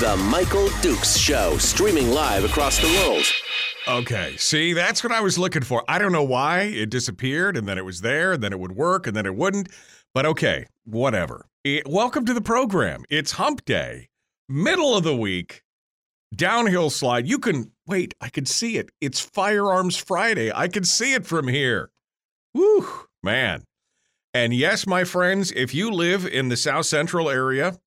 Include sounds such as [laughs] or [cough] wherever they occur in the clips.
The Michael Dukes Show, streaming live across the world. Okay, see, that's what I was looking for. I don't know why it disappeared and then it was there and then it would work and then it wouldn't. But okay, whatever. It- welcome to the program. It's hump day, middle of the week, downhill slide. You can wait, I can see it. It's Firearms Friday. I can see it from here. Woo, man. And yes, my friends, if you live in the South Central area,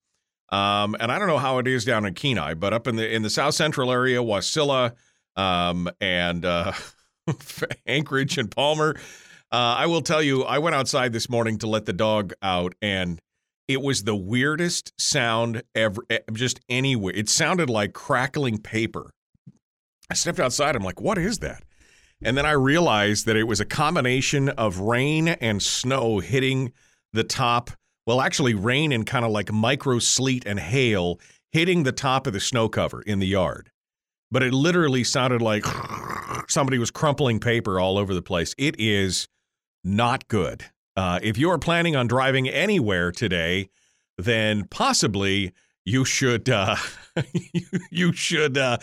um, and I don't know how it is down in Kenai, but up in the in the South Central area, Wasilla, um, and uh, [laughs] Anchorage and Palmer, uh, I will tell you, I went outside this morning to let the dog out, and it was the weirdest sound ever, just anywhere. It sounded like crackling paper. I stepped outside. I'm like, what is that? And then I realized that it was a combination of rain and snow hitting the top. Well, actually, rain and kind of like micro sleet and hail hitting the top of the snow cover in the yard. But it literally sounded like [laughs] somebody was crumpling paper all over the place. It is not good. Uh, if you are planning on driving anywhere today, then possibly you should uh, [laughs] you, should uh,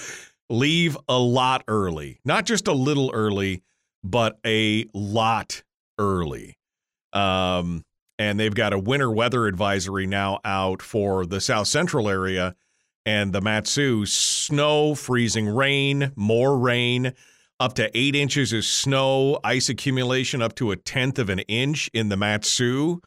leave a lot early, not just a little early, but a lot early. Um, and they've got a winter weather advisory now out for the South Central area and the Mat-Su. Snow, freezing rain, more rain, up to eight inches of snow, ice accumulation up to a tenth of an inch in the Mat-Su.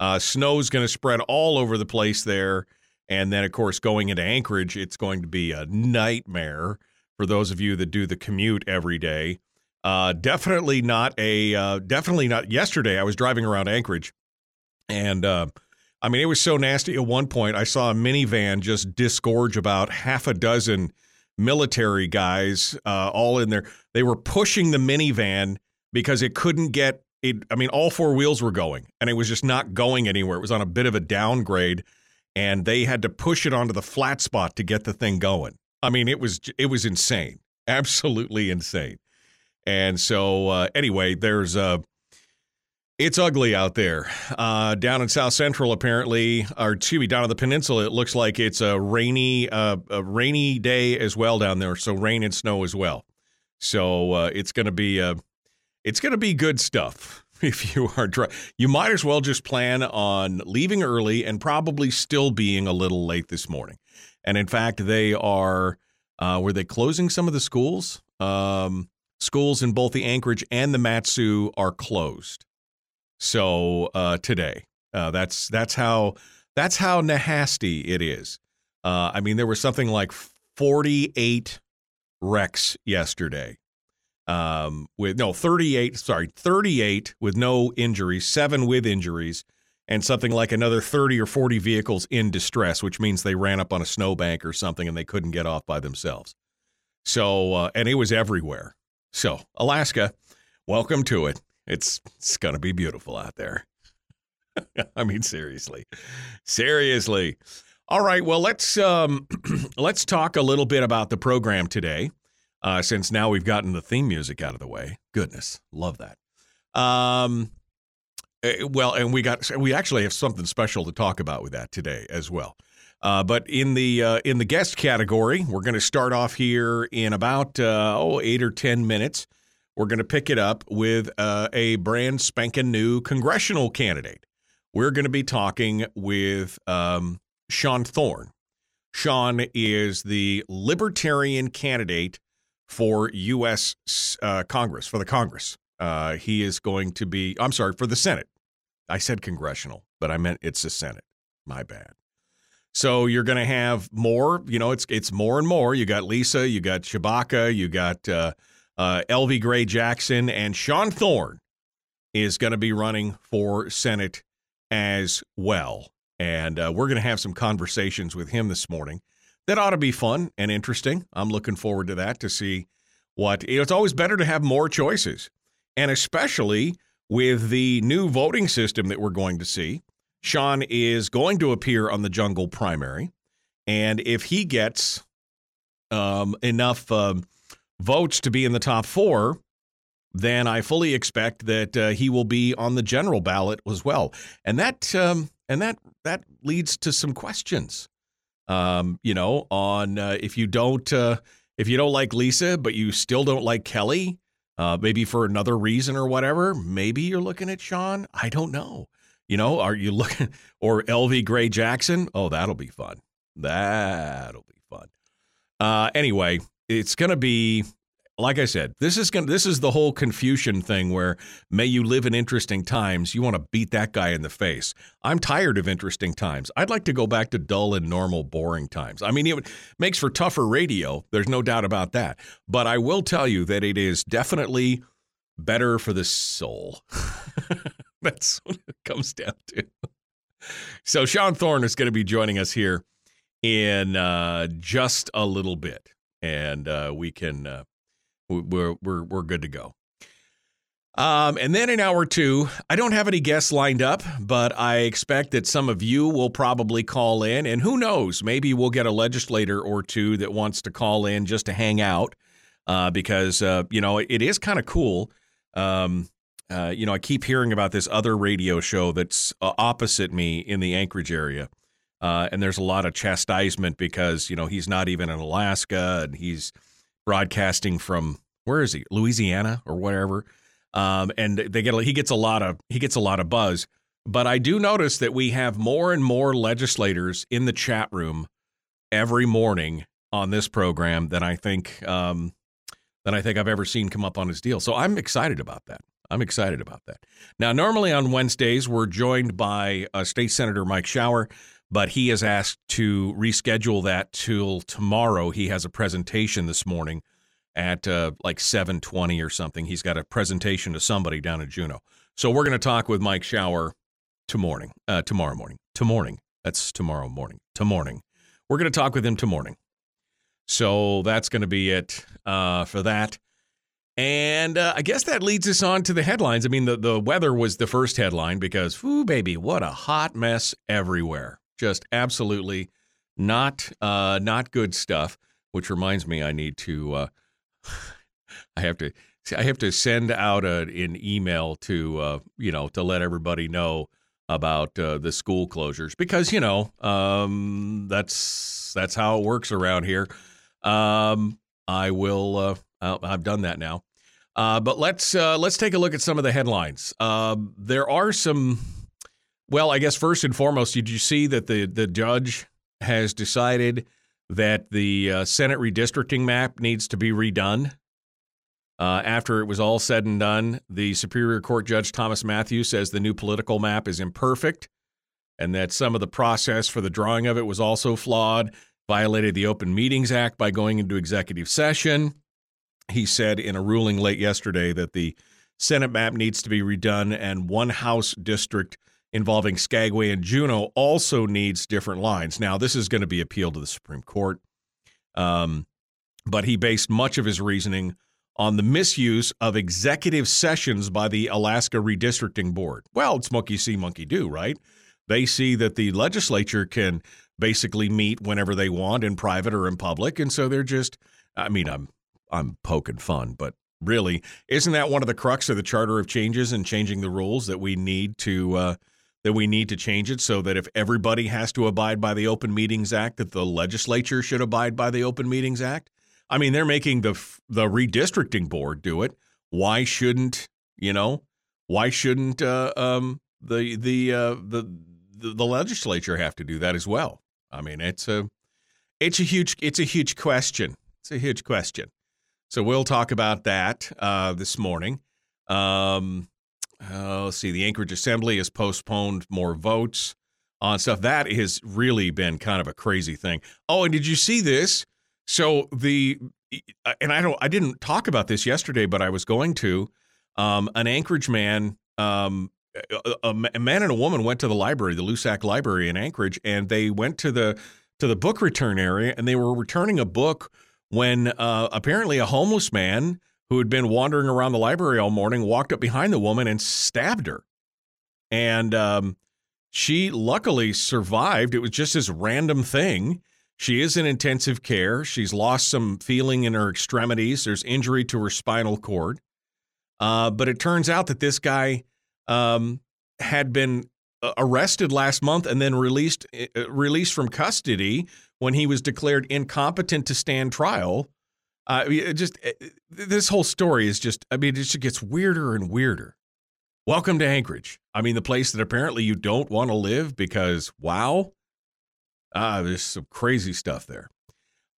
Uh, is going to spread all over the place there. And then, of course, going into Anchorage, it's going to be a nightmare for those of you that do the commute every day. Uh, definitely not a, uh, definitely not. Yesterday, I was driving around Anchorage, and uh, I mean, it was so nasty. At one point, I saw a minivan just disgorge about half a dozen military guys, uh, all in there. They were pushing the minivan because it couldn't get it. I mean, all four wheels were going, and it was just not going anywhere. It was on a bit of a downgrade, and they had to push it onto the flat spot to get the thing going. I mean, it was it was insane, absolutely insane. And so, uh, anyway, there's uh, it's ugly out there. Uh, down in South Central, apparently, or excuse me, down on the peninsula, it looks like it's a rainy, uh, a rainy day as well down there. So rain and snow as well. So uh, it's gonna be, uh, it's gonna be good stuff. [laughs] If you are, dri- you might as well just plan on leaving early and probably still being a little late this morning. And in fact, they are. Uh, were they closing some of the schools? Um, schools in both the Anchorage and the Mat-Su are closed. So uh, today, uh, that's that's how that's how nasty it is. Uh, I mean, there was something like 48 wrecks yesterday. Um, with no 38, sorry, 38 with no injuries, seven with injuries, and something like another 30 or 40 vehicles in distress, which means they ran up on a snowbank or something and they couldn't get off by themselves. So, uh, and it was everywhere. So, Alaska, welcome to it. It's it's gonna be beautiful out there. [laughs] I mean, seriously, seriously. All right, well let's um, [clears throat] let's talk a little bit about the program today, uh, since now we've gotten the theme music out of the way. Goodness, love that. Um, eh, well, and we got we actually have something special to talk about with that today as well. Uh, but in the uh, in the guest category, we're going to start off here in about uh, oh eight or ten minutes. We're going to pick it up with uh, a brand spanking new congressional candidate. We're going to be talking with um, Sean Thorne. Sean is the Libertarian candidate for U.S. Uh, Congress for the Congress. Uh, he is going to be. I'm sorry for the Senate. I said congressional, but I meant it's the Senate. My bad. So you're going to have more. You know, it's it's more and more. You got Lisa, you got Tshibaka, you got uh, uh, Elvi Gray Jackson, and Sean Thorne is going to be running for Senate as well. And uh, we're going to have some conversations with him this morning that ought to be fun and interesting. I'm looking forward to that to see what it's always better to have more choices. And especially with the new voting system that we're going to see. Sean is going to appear on the Jungle primary. And if he gets um, enough um, votes to be in the top four, then I fully expect that uh, he will be on the general ballot as well. And that um, and that that leads to some questions. Um, you know, on uh, if you don't uh, if you don't like Lisa, but you still don't like Kelly, uh, maybe for another reason or whatever, maybe you're looking at Sean. I don't know. You know, are you looking [laughs] or Elvi Gray Jackson? Oh, that'll be fun. That'll be fun. Uh, anyway, it's going to be like I said, this is going this is the whole Confucian thing where may you live in interesting times. You want to beat that guy in the face. I'm tired of interesting times. I'd like to go back to dull and normal, boring times. I mean, it makes for tougher radio. There's no doubt about that. But I will tell you that it is definitely better for the soul. [laughs] That's what it comes down to. So Sean Thorne is going to be joining us here in uh, just a little bit, and uh, we can uh, we're we're we're good to go. Um, and then in hour two, I don't have any guests lined up, but I expect that some of you will probably call in, and who knows, maybe we'll get a legislator or two that wants to call in just to hang out, uh, because uh, you know it is kind of cool. Um, uh, you know, I keep hearing about this other radio show that's uh, opposite me in the Anchorage area. Uh, and there's a lot of chastisement because, you know, he's not even in Alaska and he's broadcasting from where is he? Louisiana or whatever. Um, and they get he gets a lot of he gets a lot of buzz. But I do notice that we have more and more legislators in the chat room every morning on this program than I think um, than I think I've ever seen come up on his deal. So I'm excited about that. I'm excited about that. Now, normally on Wednesdays, we're joined by uh, State Senator Mike Shower but he has asked to reschedule that till tomorrow. He has a presentation this morning at uh, like 7:20 or something. He's got a presentation to somebody down in Juneau. So we're going to talk with Mike Shower tomorrow, uh, tomorrow morning. Tomorrow. That's tomorrow morning. Tomorrow. We're going to talk with him tomorrow. So that's going to be it uh, for that. And uh, I guess that leads us on to the headlines. I mean, the, the weather was the first headline because, whoo, baby, what a hot mess everywhere. Just absolutely not uh, not good stuff. Which reminds me, I need to uh, I have to I have to send out a, an email to uh, you know to let everybody know about uh, the school closures because you know um, that's that's how it works around here. Um, I will. Uh, I've done that now. Uh, but let's uh, let's take a look at some of the headlines. Uh, there are some well, I guess first and foremost, did you see that the the judge has decided that the uh, Senate redistricting map needs to be redone? Uh, after it was all said and done, the Superior Court Judge Thomas Matthews says the new political map is imperfect and that some of the process for the drawing of it was also flawed, violated the Open Meetings Act by going into executive session. He said in a ruling late yesterday that the Senate map needs to be redone and one House district involving Skagway and Juneau also needs different lines. Now, this is going to be appealed to the Supreme Court, um, but he based much of his reasoning on the misuse of executive sessions by the Alaska Redistricting Board. Well, it's monkey see, monkey do, right? They see that the legislature can basically meet whenever they want in private or in public, and so they're just. I mean, I'm I'm poking fun, but really, isn't that one of the crux of the Charter of Changes and changing the rules that we need to uh, that we need to change it so that if everybody has to abide by the Open Meetings Act, that the legislature should abide by the Open Meetings Act. I mean, they're making the the redistricting board do it. Why shouldn't you know? Why shouldn't uh, um, the the, uh, the the legislature have to do that as well? I mean, it's a it's a huge it's a huge question. It's a huge question. So we'll talk about that uh, this morning. Um, uh, let's see. The Anchorage Assembly has postponed more votes on stuff. That has really been kind of a crazy thing. Oh, and did you see this? So the and I don't I didn't talk about this yesterday, but I was going to. Um, an Anchorage man um, a, a man and a woman went to the library, the Loussac Library in Anchorage, and they went to the to the book return area, and they were returning a book when uh, apparently a homeless man who had been wandering around the library all morning walked up behind the woman and stabbed her, and um, she luckily survived. It was just this random thing. She is in intensive care. She's lost some feeling in her extremities. There's injury to her spinal cord. Uh, but it turns out that this guy um, had been uh, arrested last month and then released uh, released from custody when he was declared incompetent to stand trial. Uh, just uh, this whole story is just, I mean, it just gets weirder and weirder. Welcome to Anchorage. I mean, the place that apparently you don't want to live because, wow, ah, there's some crazy stuff there.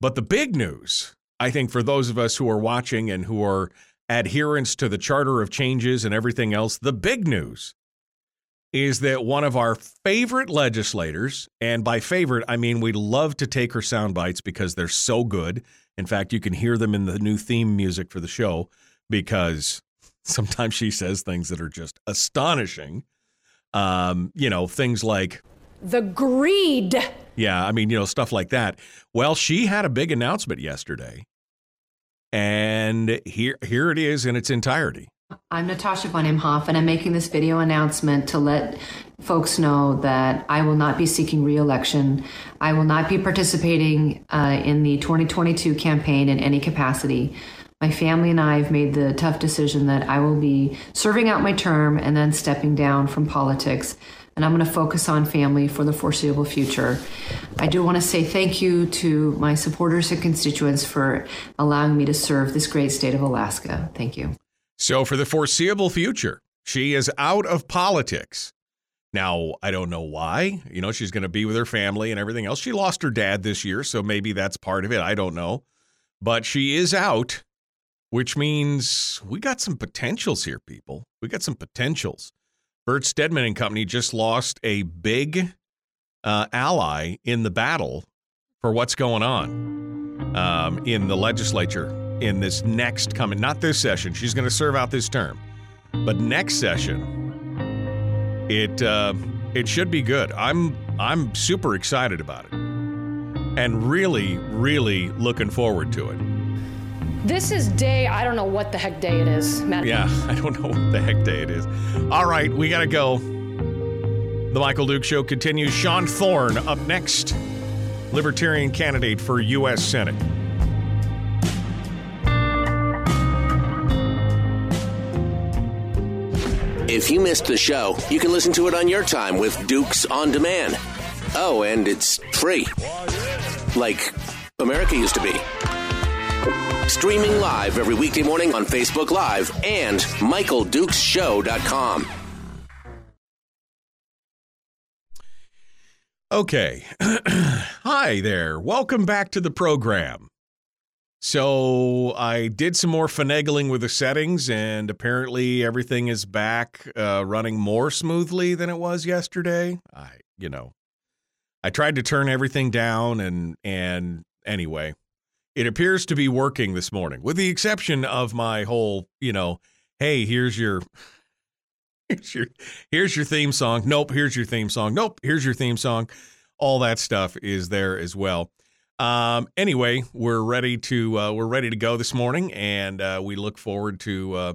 But the big news, I think, for those of us who are watching and who are adherents to the Charter of Changes and everything else, the big news is that one of our favorite legislators, and by favorite, I mean we love to take her sound bites because they're so good. In fact, you can hear them in the new theme music for the show because [laughs] Sometimes she says things that are just astonishing. Um, you know, things like the greed. Yeah, I mean, you know, stuff like that. Well, she had a big announcement yesterday. And here here it is in its entirety. I'm Natasha von Imhoff, and I'm making this video announcement to let folks know that I will not be seeking reelection. I will not be participating uh, in the 2022 campaign in any capacity my family and I have made the tough decision that I will be serving out my term and then stepping down from politics. And I'm going to focus on family for the foreseeable future. I do want to say thank you to my supporters and constituents for allowing me to serve this great state of Alaska. Thank you. So, for the foreseeable future, she is out of politics. Now, I don't know why. You know, she's going to be with her family and everything else. She lost her dad this year, so maybe that's part of it. I don't know. But she is out which means we got some potentials here, people. We got some potentials. Bert Stedman and company just lost a big uh, ally in the battle for what's going on um, in the legislature in this next coming, not this session. She's going to serve out this term, but next session, it uh, it should be good. I'm I'm super excited about it, and really, really looking forward to it. This is day, I don't know what the heck day it is, Matt. Yeah, [laughs] I don't know what the heck day it is. All right, we got to go. The Michael Duke Show continues. Sean Thorne up next, Libertarian candidate for U.S. Senate. If you missed the show, you can listen to it on your time with Dukes on Demand. Oh, and it's free. Like America used to be. Streaming live every weekday morning on Facebook Live and MichaelDukesShow.com. Okay. [clears throat] Hi there. Welcome back to the program. So I did some more finagling with the settings, and apparently everything is back uh, running more smoothly than it was yesterday. I, you know, I tried to turn everything down, and and anyway, it appears to be working this morning, with the exception of my whole, you know, hey, here's your here's your here's your theme song. Nope, here's your theme song. Nope, here's your theme song. All that stuff is there as well. Um, anyway, we're ready to uh, we're ready to go this morning, and uh, we look forward to uh,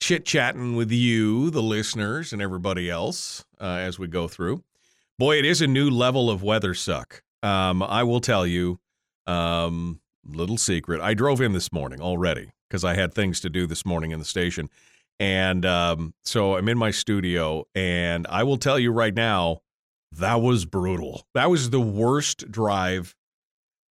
chit chatting with you, the listeners, and everybody else uh, as we go through. Boy, it is a new level of weather suck. Um, I will tell you. Um, little secret. I drove in this morning already because I had things to do this morning in the station. And um, so I'm in my studio, and I will tell you right now, that was brutal. That was the worst drive.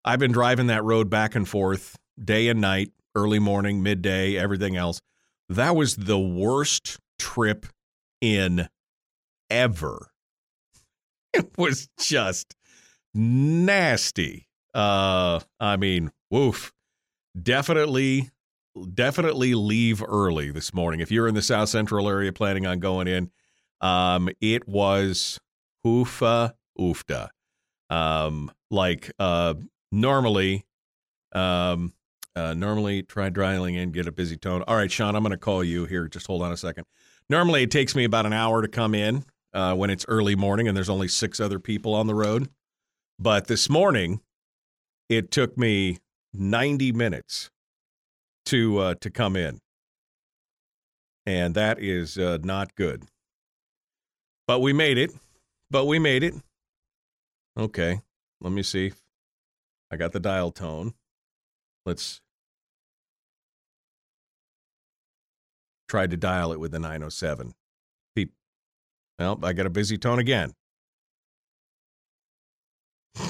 I've been driving that road back and forth day and night, early morning, midday, everything else. That was the worst trip in ever. [laughs] It was just nasty. Uh, I mean, woof. Definitely, definitely leave early this morning. If you're in the South Central area planning on going in, um, it was oofa oofta. Um, like uh, normally, um, uh, normally try dialing in, get a busy tone. All right, Sean, I'm going to call you here. Just hold on a second. Normally, it takes me about an hour to come in uh, when it's early morning and there's only six other people on the road. But this morning, it took me 90 minutes to uh, to come in, and that is uh, not good. But we made it. But we made it. Okay, let me see. I got the dial tone. Let's try to dial it with the 907. Beep. Well, I got a busy tone again. [laughs]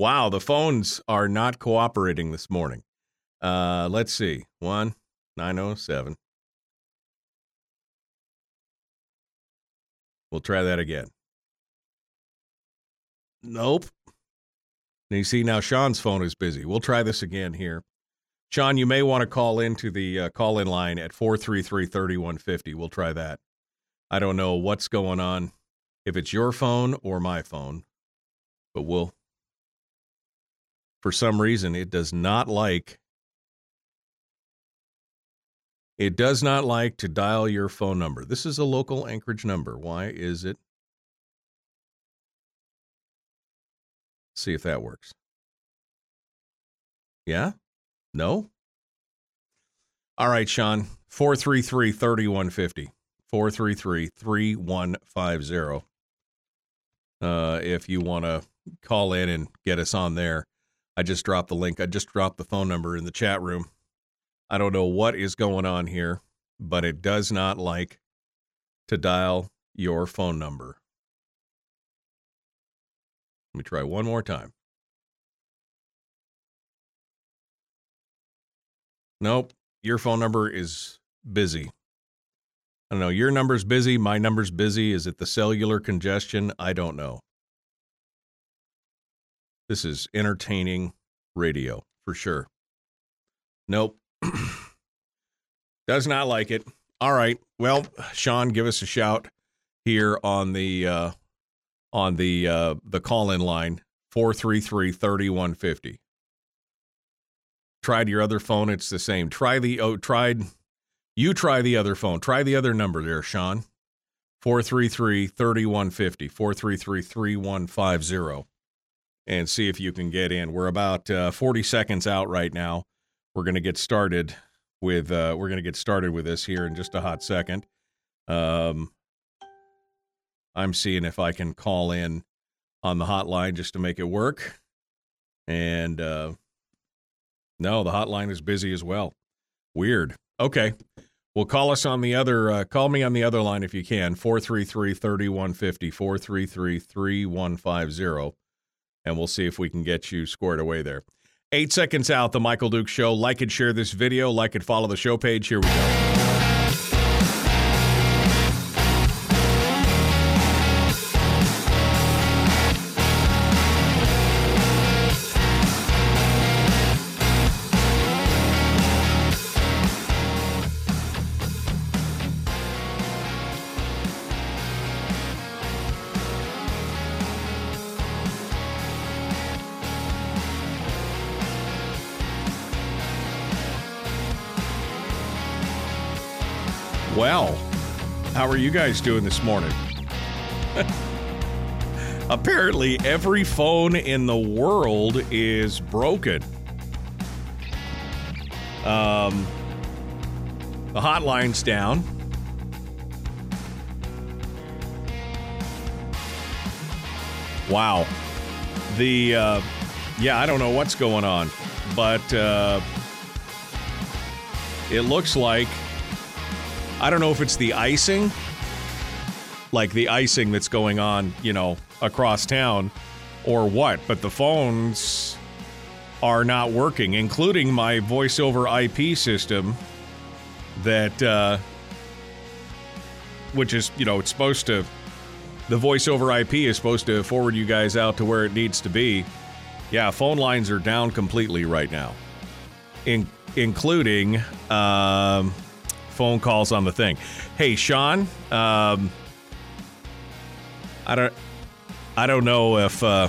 wow, the phones are not cooperating this morning. Uh, let's see. One, 907. We'll try that again. Nope. And you see now Sean's phone is busy. We'll try this again here. Sean, you may want to call into the uh, call in line at 433 3150. We'll try that. I don't know what's going on, if it's your phone or my phone, but we'll. For some reason, it does not like. It does not like to dial your phone number. This is a local Anchorage number. Why is it? See if that works. Yeah? No? All right, Sean. 433 3150. 433 3150. Uh, if you want to call in and get us on there, I just dropped the link. I just dropped the phone number in the chat room. I don't know what is going on here, but it does not like to dial your phone number. Let me try one more time. Nope, your phone number is busy. I don't know. Your number's busy. My number's busy. Is it the cellular congestion? I don't know. This is entertaining radio for sure. Nope. [clears throat] Does not like it. All right. Well, Sean, give us a shout here on the uh, on the uh, the call in line 433 3150 tried your other phone, it's the same. Try the oh, tried you try the other phone. Try the other number there, Sean. 433 3150, 433 3150, and see if you can get in. We're about uh, 40 seconds out right now. We're going to get started with uh, we're going to get started with this here in just a hot second. Um, I'm seeing if I can call in on the hotline just to make it work. And uh, no, the hotline is busy as well. Weird. Okay. Well, call us on the other, uh, call me on the other line if you can, 433 3150, 433 3150, and we'll see if we can get you squared away there. Eight seconds out, The Michael Duke Show. Like and share this video, like and follow the show page. Here we go. You guys doing this morning? [laughs] Apparently, every phone in the world is broken. Um, the hotline's down. Wow. The, uh, yeah, I don't know what's going on, but uh, it looks like, I don't know if it's the icing, like the icing that's going on, you know, across town or what, but the phones are not working, including my voice over IP system that, uh, which is, you know, it's supposed to, the voice over IP is supposed to forward you guys out to where it needs to be. Yeah, phone lines are down completely right now, in, including um, phone calls on the thing. Hey, Sean, um, I don't, I don't know if, uh,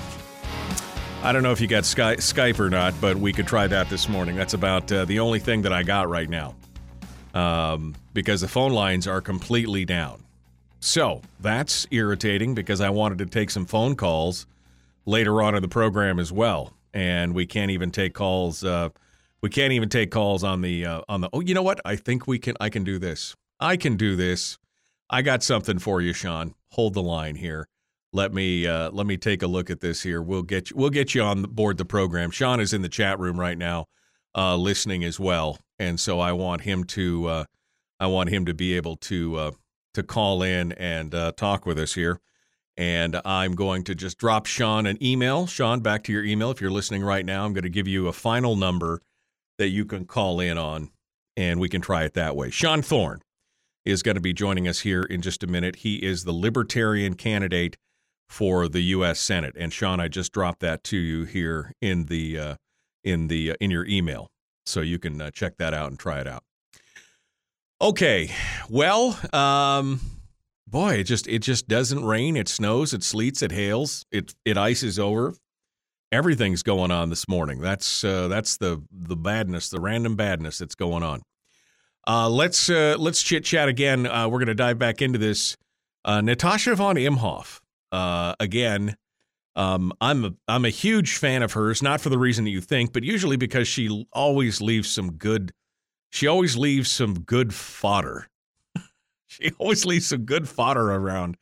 I don't know if you got Sky, Skype or not, but we could try that this morning. That's about uh, the only thing that I got right now. um, because the phone lines are completely down. So that's irritating because I wanted to take some phone calls later on in the program as well, and we can't even take calls. Uh, we can't even take calls on the uh, on the. Oh, you know what? I think we can. I can do this. I can do this. I got something for you, Sean. Hold the line here. Let me uh, let me take a look at this here. We'll get you, we'll get you on board the program. Sean is in the chat room right now, uh, listening as well, and so I want him to uh, I want him to be able to uh, to call in and uh, talk with us here. And I'm going to just drop Sean an email. Sean, back to your email. If you're listening right now, I'm going to give you a final number that you can call in on, and we can try it that way. Sean Thorne is going to be joining us here in just a minute. He is the Libertarian candidate for the U.S. Senate. And Sean, I just dropped that to you here in the uh, in the uh, in your email, so you can uh, check that out and try it out. Okay, well, um, boy, it just it just doesn't rain. It snows. It sleets. It hails. It it ices over. Everything's going on this morning. That's uh, that's the the badness, the random badness that's going on. Uh, let's uh, let's chit chat again. Uh, we're going to dive back into this. Uh, Natasha von Imhoff. Uh, again, um, I'm a, I'm a huge fan of hers, not for the reason that you think, but usually because she always leaves some good she always leaves some good fodder. [laughs] she always leaves some good fodder around.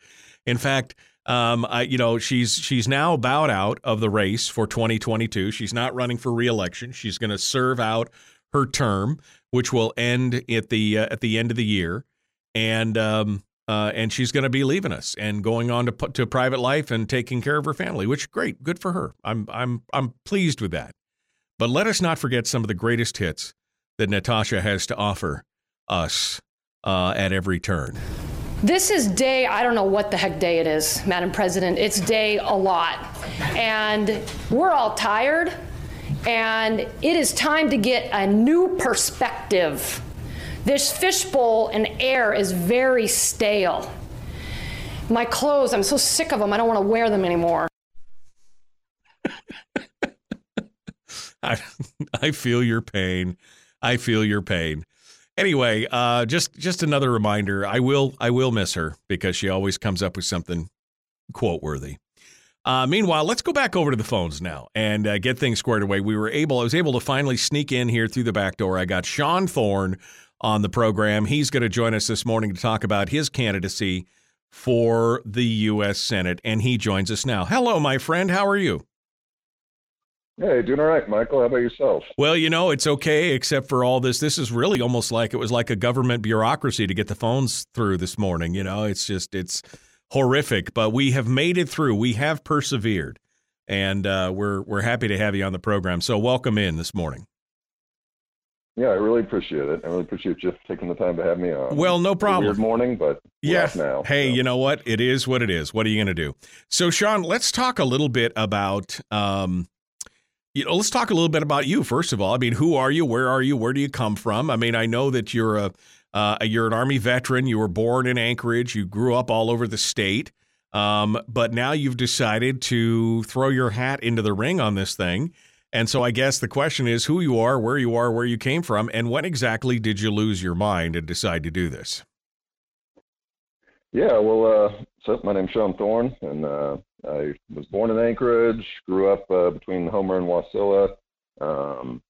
In fact, um, I, you know, she's she's now bowed out of the race for 2022. She's not running for reelection. She's going to serve out her term, which will end at the uh, at the end of the year, and um, uh, and she's going to be leaving us and going on to to private life and taking care of her family. Which great, good for her. I'm I'm I'm pleased with that. But let us not forget some of the greatest hits that Natasha has to offer us uh, at every turn. This is day, I don't know what the heck day it is, Madam President. It's day a lot. And we're all tired, and it is time to get a new perspective. This fishbowl and air is very stale. My clothes, I'm so sick of them, I don't want to wear them anymore. [laughs] I, I feel your pain. I feel your pain. Anyway, uh, just just another reminder. I will I will miss her because she always comes up with something quote worthy. Uh, meanwhile, let's go back over to the phones now and uh, get things squared away. We were able, I was able to finally sneak in here through the back door. I got Sean Thorne on the program. He's going to join us this morning to talk about his candidacy for the U.S. Senate, and he joins us now. Hello, my friend. How are you? Hey, doing all right, Michael. How about yourself? Well, you know, it's okay except for all this. This is really almost like it was like a government bureaucracy to get the phones through this morning. You know, it's just, it's horrific, but we have made it through. We have persevered, and uh, we're, we're happy to have you on the program. So, welcome in this morning. Yeah, I really appreciate it. I really appreciate you taking the time to have me on. Well, no problem. Weird morning, but yeah. Now, hey, so. you know what? It is what it is. What are you going to do? So, Sean, let's talk a little bit about um, you know, let's talk a little bit about you first of all. I mean, who are you? Where are you? Where do you come from? I mean, I know that you're a uh, you're an Army veteran. You were born in Anchorage. You grew up all over the state, um, but now you've decided to throw your hat into the ring on this thing. And so, I guess the question is who you are, where you are, where you came from, and when exactly did you lose your mind and decide to do this? Yeah, well, uh, so my name's Sean Thorne, and uh, I was born in Anchorage, grew up uh, between Homer and Wasilla, um,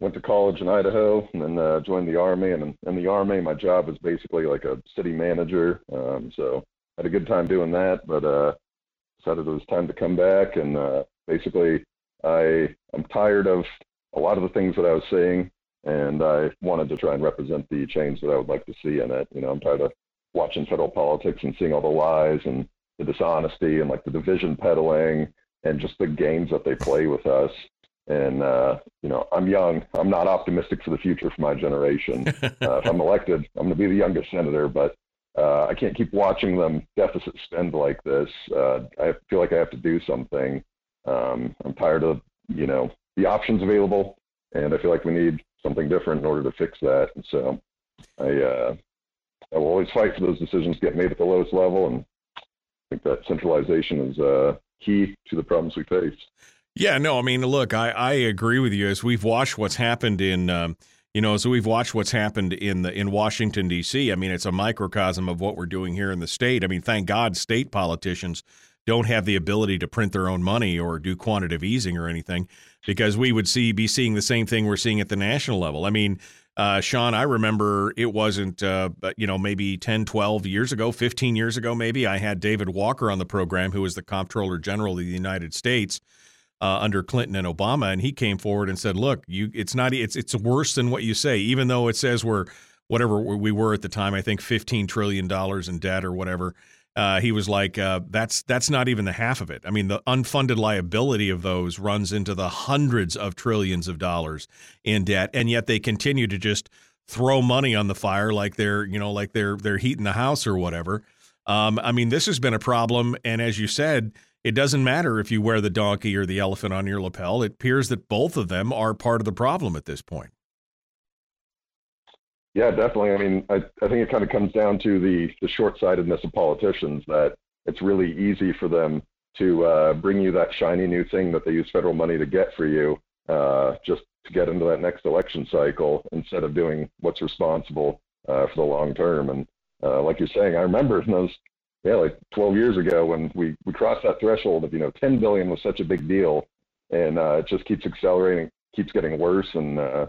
went to college in Idaho, and then uh, joined the Army. And in the Army, my job was basically like a city manager. Um, so had a good time doing that, but uh, decided it was time to come back. And uh, basically, I I'm tired of a lot of the things that I was seeing, and I wanted to try and represent the change that I would like to see in it. You know, I'm tired of watching federal politics and seeing all the lies and the dishonesty and like the division peddling and just the games that they play with us. And uh, you know, I'm young. I'm not optimistic for the future for my generation. [laughs] uh, if I'm elected, I'm going to be the youngest senator, but uh, I can't keep watching them deficit spend like this. Uh, I feel like I have to do something. Um, I'm tired of you know the options available, and I feel like we need something different in order to fix that. And so, I uh, I will always fight for those decisions to get made at the lowest level, and I think that centralization is uh, key to the problems we face. Yeah, no, I mean, look, I, I agree with you. As we've watched what's happened in um, You know, so we've watched what's happened in the in Washington D.C. I mean, it's a microcosm of what we're doing here in the state. I mean, thank God state politicians don't have the ability to print their own money or do quantitative easing or anything, because we would see be seeing the same thing we're seeing at the national level. I mean, uh, Sean, I remember it wasn't, uh, you know, maybe 10, 12 years ago, 15 years ago, maybe, I had David Walker on the program, who was the Comptroller General of the United States. Uh, under Clinton and Obama, and he came forward and said, "Look, you, it's not, it's it's worse than what you say. Even though it says we're whatever we were at the time, I think fifteen trillion dollars in debt or whatever. Uh, he was like, uh, that's that's not even the half of it. I mean, the unfunded liability of those runs into the hundreds of trillions of dollars in debt, and yet they continue to just throw money on the fire like they're you know like they're they're heating the house or whatever. Um, I mean, this has been a problem, and as you said, it doesn't matter if you wear the donkey or the elephant on your lapel. It appears that both of them are part of the problem at this point. Yeah, definitely. I mean, I, I think it kind of comes down to the, the short sightedness of politicians that it's really easy for them to uh, bring you that shiny new thing that they use federal money to get for you uh, just to get into that next election cycle instead of doing what's responsible uh, for the long term. And uh, like you're saying, I remember in those, yeah, like 12 years ago when we, we crossed that threshold of, you know, 10 billion was such a big deal and uh, it just keeps accelerating, keeps getting worse. And uh,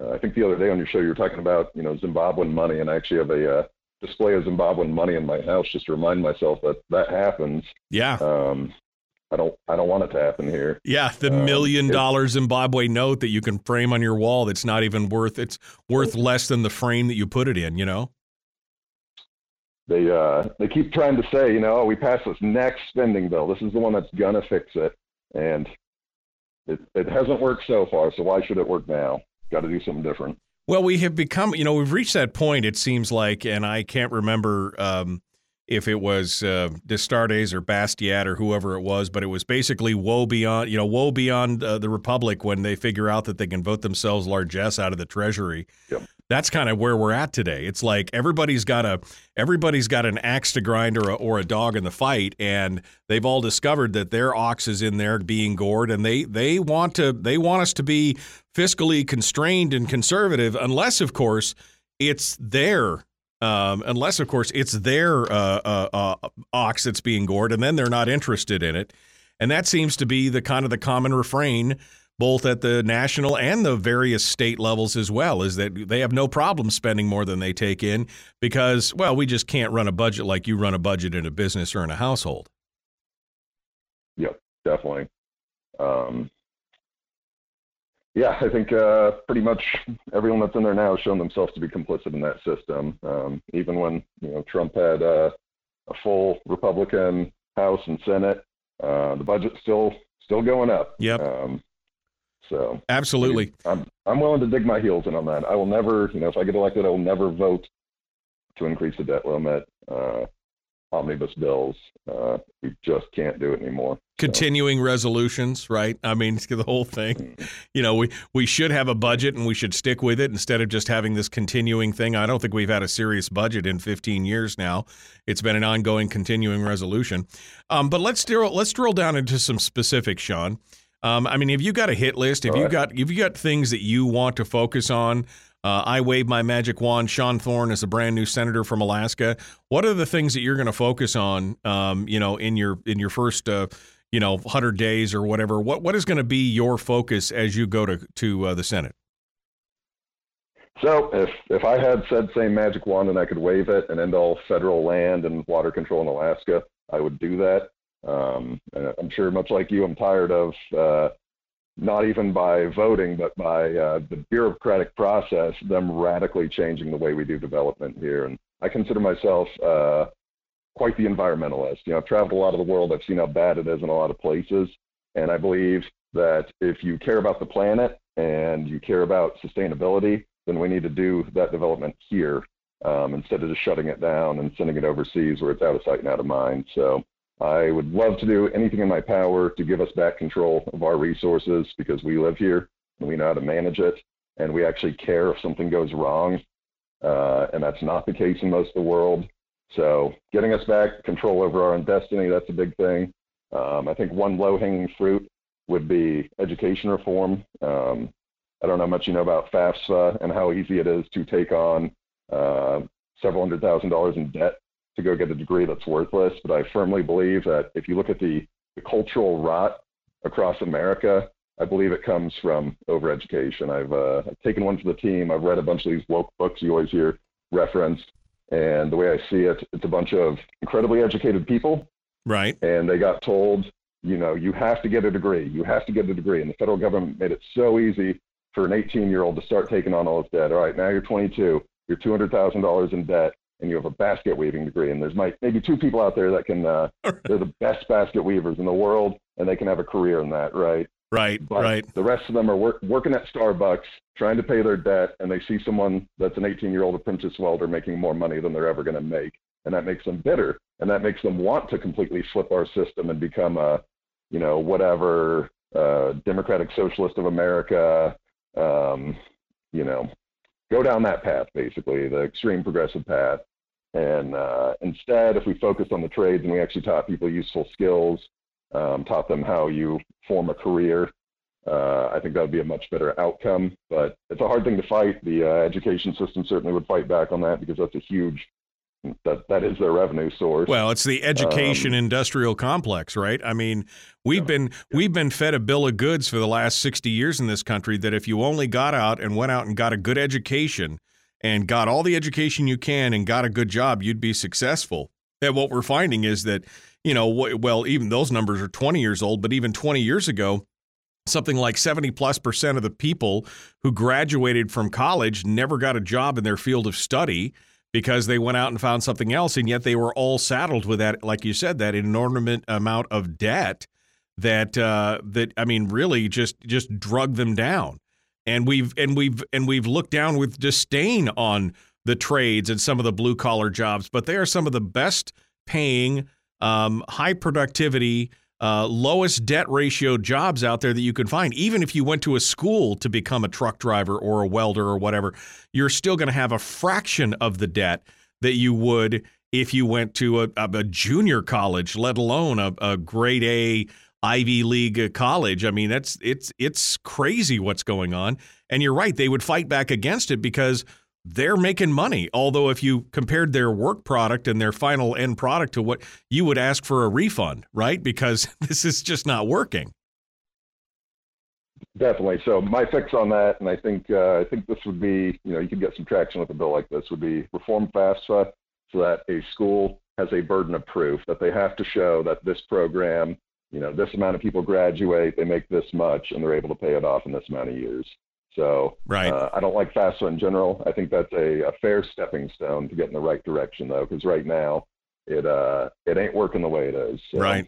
uh, I think the other day on your show you were talking about you know Zimbabwean money, and I actually have a uh, display of Zimbabwean money in my house just to remind myself that that happens. Yeah. Um, I don't I don't want it to happen here. Yeah, the um, million dollar Zimbabwe note that you can frame on your wall that's not even worth it's worth less than the frame that you put it in, you know? They uh they keep trying to say, you know, oh, we passed this next spending bill. This is the one that's gonna fix it. And it it hasn't worked so far, so why should it work now? got to do something different. Well, we have become, you know, we've reached that point, it seems like, and I can't remember um, if it was uh, Destardes or Bastiat or whoever it was, but it was basically woe beyond, you know, woe beyond uh, the Republic when they figure out that they can vote themselves largesse out of the Treasury. Yep that's kind of where we're at today. It's like everybody's got a everybody's got an axe to grind or a, or a dog in the fight, and they've all discovered that their ox is in there being gored, and they they want to they want us to be fiscally constrained and conservative, unless of course it's their um, unless of course it's their uh, uh, uh, ox that's being gored, and then they're not interested in it, and that seems to be the kind of the common refrain both at the national and the various state levels as well, is that they have no problem spending more than they take in because, well, we just can't run a budget like you run a budget in a business or in a household. Yep, definitely. Um, yeah, I think uh, pretty much everyone that's in there now has shown themselves to be complicit in that system. Um, even when you know Trump had uh, a full Republican House and Senate, uh, the budget's still still going up. Yep. Um, so absolutely, I'm I'm willing to dig my heels in on that. I will never, you know, if I get elected, I will never vote to increase the debt limit. Uh, omnibus bills. Uh, we just can't do it anymore. Continuing so. resolutions, right? I mean, [laughs] the whole thing. Mm-hmm. You know, we we should have a budget and we should stick with it instead of just having this continuing thing. I don't think we've had a serious budget in 15 years now. It's been an ongoing, continuing resolution. Um, but let's drill let's drill down into some specifics, Sean. Um, I mean, have you got a hit list? Have All you right. got have you got things that you want to focus on? Uh, I wave my magic wand. Sean Thorne is a brand new senator from Alaska. What are the things that you're going to focus on? Um, you know, in your in your first uh, you know 100 days or whatever. What what is going to be your focus as you go to to uh, the Senate? So if if I had said same magic wand and I could wave it and end all federal land and water control in Alaska, I would do that. Um, I'm sure, much like you, I'm tired of uh, not even by voting, but by uh, the bureaucratic process, them radically changing the way we do development here. And I consider myself uh, quite the environmentalist. You know, I've traveled a lot of the world. I've seen how bad it is in a lot of places, and I believe that if you care about the planet and you care about sustainability, then we need to do that development here um, instead of just shutting it down and sending it overseas where it's out of sight and out of mind. So I would love to do anything in my power to give us back control of our resources because we live here and we know how to manage it and we actually care if something goes wrong. Uh, and that's not the case in most of the world. So getting us back control over our own destiny, that's a big thing. Um, I think one low hanging fruit would be education reform. Um, I don't know much you know about FAFSA and how easy it is to take on uh, several hundred thousand dollars in debt to go get a degree that's worthless. But I firmly believe that if you look at the, the cultural rot across America, I believe it comes from overeducation. I've, uh, I've taken one for the team. I've read a bunch of these woke books you always hear referenced. And the way I see it, it's a bunch of incredibly educated people. Right. And they got told, you know, you have to get a degree. You have to get a degree. And the federal government made it so easy for an 18 year old to start taking on all this debt. All right, now you're 22, you're $200,000 in debt, and you have a basket weaving degree. And there's might, maybe two people out there that can, uh, [laughs] they're the best basket weavers in the world, and they can have a career in that, right? Right, But right. the rest of them are work, working at Starbucks, trying to pay their debt, and they see someone that's an 18 year old apprentice welder making more money than they're ever going to make. And that makes them bitter. And that makes them want to completely flip our system and become a, you know, whatever, uh, Democratic Socialist of America, um, you know, go down that path, basically, the extreme progressive path. And uh, instead, if we focused on the trades and we actually taught people useful skills, um, taught them how you form a career, uh, I think that would be a much better outcome. But it's a hard thing to fight. The uh, education system certainly would fight back on that because that's a huge that that is their revenue source. Well, it's the education Um, industrial complex, right? I mean, we've been we've been fed a bill of goods for the last 60 years in this country that if you only got out and went out and got a good education and got all the education you can and got a good job, you'd be successful. And what we're finding is that, you know, well, even those numbers are 20 years old, but even 20 years ago, something like 70 plus percent of the people who graduated from college never got a job in their field of study because they went out and found something else and yet they were all saddled with that like you said that inordinate amount of debt that uh, that I mean really just just drug them down and we've and we've and we've looked down with disdain on the trades and some of the blue collar jobs but they are some of the best paying um, high productivity uh, lowest debt ratio jobs out there that you can find. Even if you went to a school to become a truck driver or a welder or whatever, you're still going to have a fraction of the debt that you would if you went to a, a junior college, let alone a, a grade A Ivy League college. I mean, that's it's it's crazy what's going on. And you're right; they would fight back against it because they're making money. Although, if you compared their work product and their final end product to what you would ask for a refund, right? Because [laughs] this is just not working. Definitely. So my fix on that, and I think uh, I think this would be, you know, you could get some traction with a bill like this. Would be reform FAFSA so that a school has a burden of proof that they have to show that this program, you know, this amount of people graduate, they make this much, and they're able to pay it off in this amount of years. So Right. uh, I don't like FAFSA in general. I think that's a, a fair stepping stone to get in the right direction, though, because right now it uh, it ain't working the way it is. So, Right.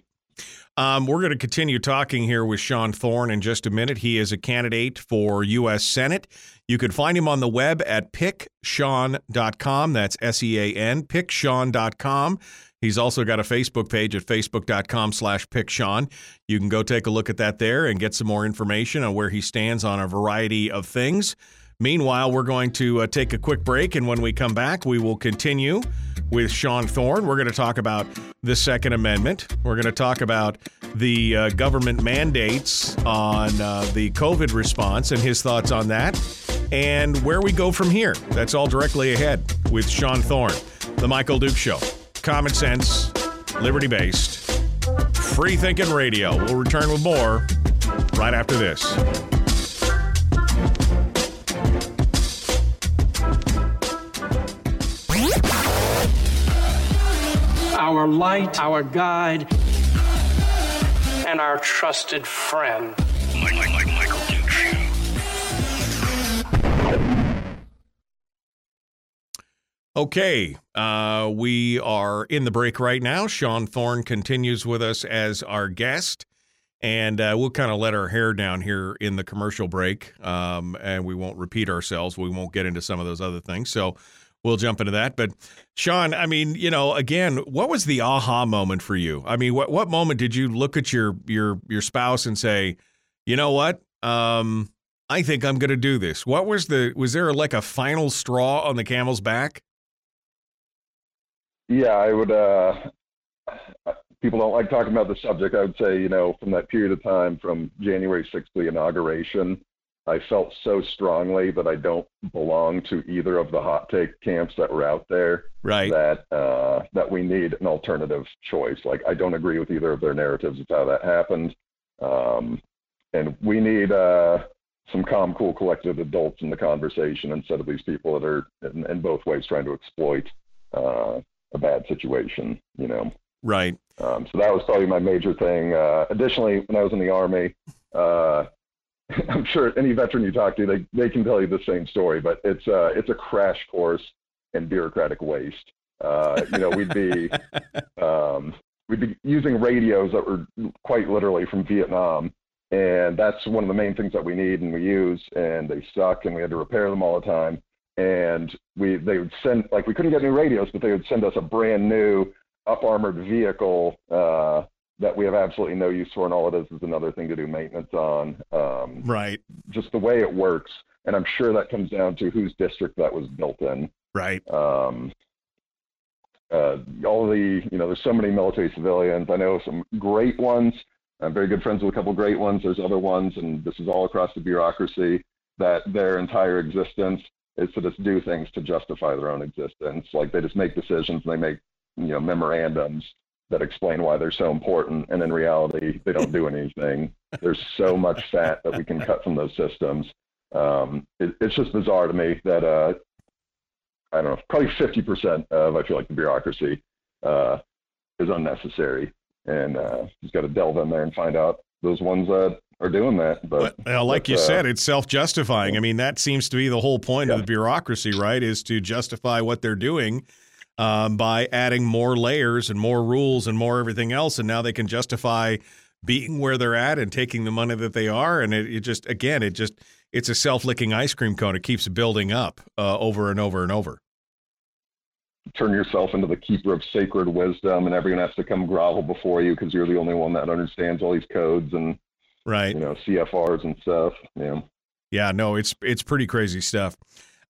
Um, we're going to continue talking here with Sean Thorne in just a minute. He is a candidate for U.S. Senate. You can find him on the web at picksean.com. That's S E A N, picksean.com. He's also got a Facebook page at facebook.com slash picksean. You can go take a look at that there and get some more information on where he stands on a variety of things. Meanwhile, we're going to uh, take a quick break, and when we come back, we will continue with Sean Thorne. We're going to talk about the Second Amendment. We're going to talk about the uh, government mandates on uh, the COVID response and his thoughts on that, and where we go from here. That's all directly ahead with Sean Thorne, The Michael Duke Show. Common sense, liberty based, free thinking radio. We'll return with more right after this. our light, our guide, and our trusted friend. Okay, uh, we are in the break right now. Sean Thorne continues with us as our guest, and uh, we'll kind of let our hair down here in the commercial break, um, and we won't repeat ourselves. We won't get into some of those other things. So we'll jump into that. But Sean, I mean, you know, again, what was the aha moment for you? I mean, what what moment did you look at your your your spouse and say, you know what? Um, I think I'm going to do this. What was the was there like a final straw on the camel's back? Yeah, I would. Uh, people don't like talking about the subject. I would say, you know, from that period of time from January 6th, the inauguration, I felt so strongly that I don't belong to either of the hot take camps that were out there. Right. That uh, that we need an alternative choice. Like I don't agree with either of their narratives of how that happened, um, and we need uh, some calm, cool, collected adults in the conversation instead of these people that are in, in both ways trying to exploit uh, a bad situation. You know. Right. Um, so that was probably my major thing. Uh, additionally, when I was in the army, uh, [laughs] I'm sure any veteran you talk to, they, they can tell you the same story, but it's uh, it's a crash course in bureaucratic waste. Uh, you know, we'd be [laughs] um, we'd be using radios that were quite literally from Vietnam, and that's one of the main things that we need and we use, and they suck, and we had to repair them all the time. And we they would send like we couldn't get new radios, but they would send us a brand new up armored vehicle uh, that we have absolutely no use for, and all it is is another thing to do maintenance on. Um, right. Just the way it works, and I'm sure that comes down to whose district that was built in. Right. Um, uh, all the, you know, there's so many military civilians. I know some great ones. I'm very good friends with a couple great ones. There's other ones, and this is all across the bureaucracy that their entire existence is to just do things to justify their own existence. Like they just make decisions and they make, you know, memorandums that explain why they're so important. And in reality, they don't do anything. [laughs] There's so much fat that we can cut from those systems. Um, it, it's just bizarre to me that, uh, I don't know, probably 50% of, I feel like the bureaucracy, uh, is unnecessary. And, uh, just got to delve in there and find out those ones that are doing that. But well, like you uh, said, it's self-justifying. I mean, that seems to be the whole point yeah. of the bureaucracy, right? Is to justify what they're doing um, by adding more layers and more rules and more everything else, and now they can justify being where they're at and taking the money that they are. And it, it just, again, it just, it's a self-licking ice cream cone. It keeps building up uh, over and over and over. Turn yourself into the keeper of sacred wisdom, and everyone has to come grovel before you because you're the only one that understands all these codes and right, you know, CFRs and stuff. Yeah. Yeah, no, it's it's pretty crazy stuff.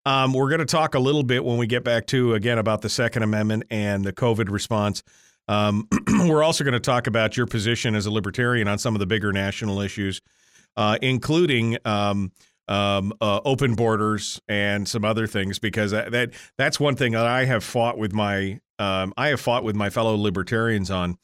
Um, we're going to talk a little bit when we get back to again about the Second Amendment and the COVID response. Um, [clears throat] we're also going to talk about your position as a libertarian on some of the bigger national issues, uh, including um, um, uh, open borders and some other things, because that, that, that's one thing that I have fought with my um, I have fought with my fellow libertarians on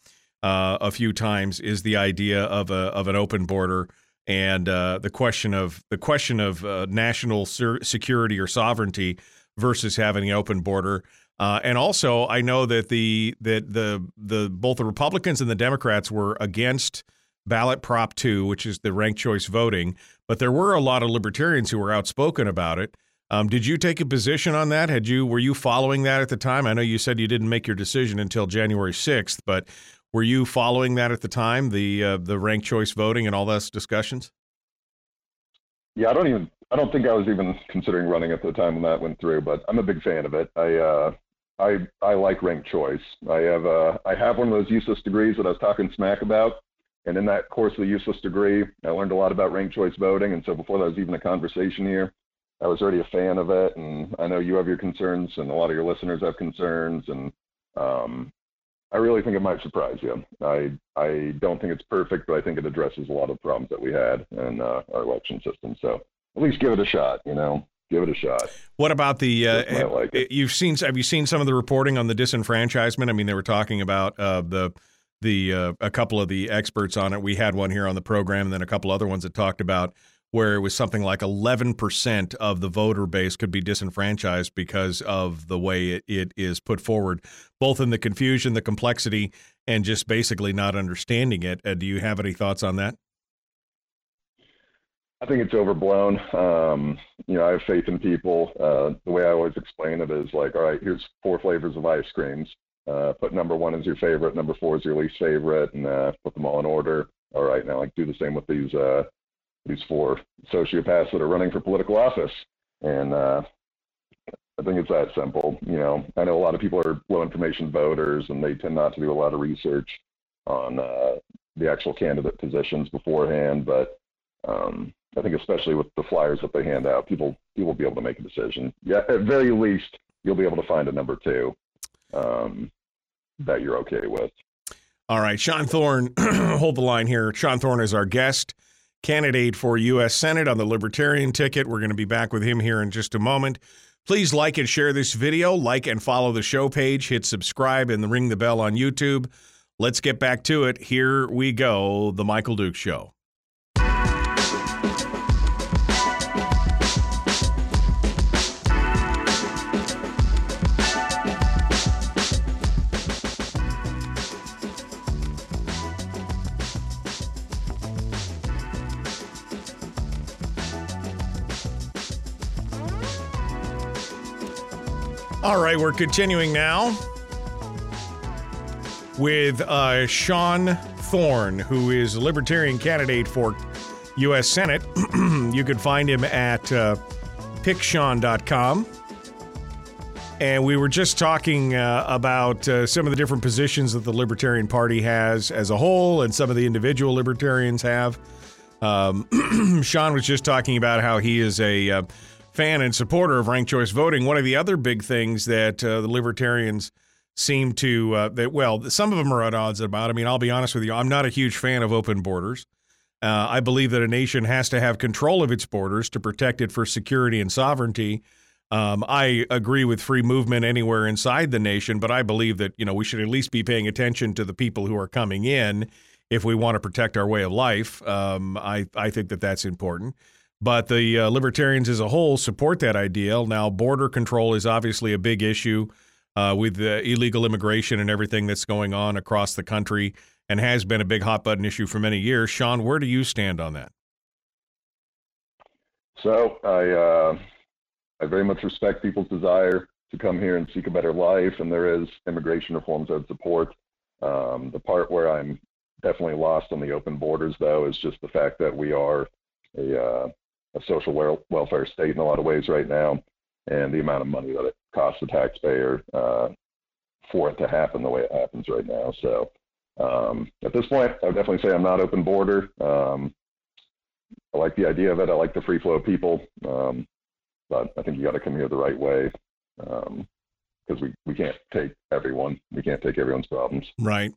uh, a few times is the idea of a of an open border and uh, the question of the question of uh, national ser- security or sovereignty versus having an open border. Uh, and also, I know that the that the the both the Republicans and the Democrats were against ballot Prop two, which is the ranked choice voting, but there were a lot of libertarians who were outspoken about it. Um, did you take a position on that? Had you were you following that at the time? I know you said you didn't make your decision until January sixth, but were you following that at the time, the uh, the ranked choice voting and all those discussions? Yeah, I don't even. I don't think I was even considering running at the time when that went through, but I'm a big fan of it. I uh, I I like ranked choice. I have uh, I have one of those useless degrees that I was talking smack about, and in that course of the useless degree, I learned a lot about ranked choice voting. And so before that was even a conversation here, I was already a fan of it. And I know you have your concerns, and a lot of your listeners have concerns, and um, I really think it might surprise you. I I don't think it's perfect, but I think it addresses a lot of problems that we had in uh, our election system. So at least give it a shot. You know, give it a shot. What about the? Uh, like you've seen? Have you seen some of the reporting on the disenfranchisement? I mean, they were talking about uh, the the uh, a couple of the experts on it. We had one here on the program, and then a couple other ones that talked about where it was something like 11% of the voter base could be disenfranchised because of the way it, it is put forward, both in the confusion, the complexity, and just basically not understanding it. Uh, do you have any thoughts on that? I think it's overblown. Um, you know, I have faith in people. Uh, the way I always explain it is like, all right, here's four flavors of ice creams. Uh, put number one as your favorite, number four is your least favorite, and uh, put them all in order. All right, now like do the same with these uh, these four sociopaths that are running for political office. And uh, I think it's that simple. You know, I know a lot of people are low information voters and they tend not to do a lot of research on uh, the actual candidate positions beforehand. But um, I think especially with the flyers that they hand out, people people will be able to make a decision. Yeah, at very least, you'll be able to find a number two um, that you're okay with. All right, Sean Thorne, [clears throat] hold the line here. Sean Thorne is our guest. Candidate for U.S. Senate on the Libertarian ticket. We're going to be back with him here in just a moment. Please like and share this video, like and follow the show page, hit subscribe, and ring the bell on YouTube. Let's get back to it. Here we go The Michael Duke Show. All right, we're continuing now with uh, Sean Thorne, who is a Libertarian candidate for U.S. Senate. [clears throat] you can find him at uh, picksean.com. And we were just talking uh, about uh, some of the different positions that the Libertarian Party has as a whole and some of the individual libertarians have. Um, [clears throat] Sean was just talking about how he is a uh, fan and supporter of ranked choice voting. One of the other big things that uh, the libertarians seem to uh, that well, some of them are at odds about. I mean, I'll be honest with you, I'm not a huge fan of open borders. Uh, I believe that a nation has to have control of its borders to protect it for security and sovereignty. Um, I agree with free movement anywhere inside the nation, but I believe that you know we should at least be paying attention to the people who are coming in if we want to protect our way of life. Um, I I think that that's important. But the uh, libertarians as a whole support that idea. Now, border control is obviously a big issue uh, with illegal immigration and everything that's going on across the country and has been a big hot button issue for many years. Sean, where do you stand on that? So I uh, I very much respect people's desire to come here and seek a better life, and there is immigration reforms I would support. Um, the part where I'm definitely lost on the open borders, though, is just the fact that we are a uh, a social wel- welfare state in a lot of ways right now, and the amount of money that it costs the taxpayer uh, for it to happen the way it happens right now. So um, at this point, I would definitely say I'm not open border. Um, I like the idea of it. I like the free flow of people, um, but I think you got to come here the right way because um, we, we can't take everyone. We can't take everyone's problems. Right.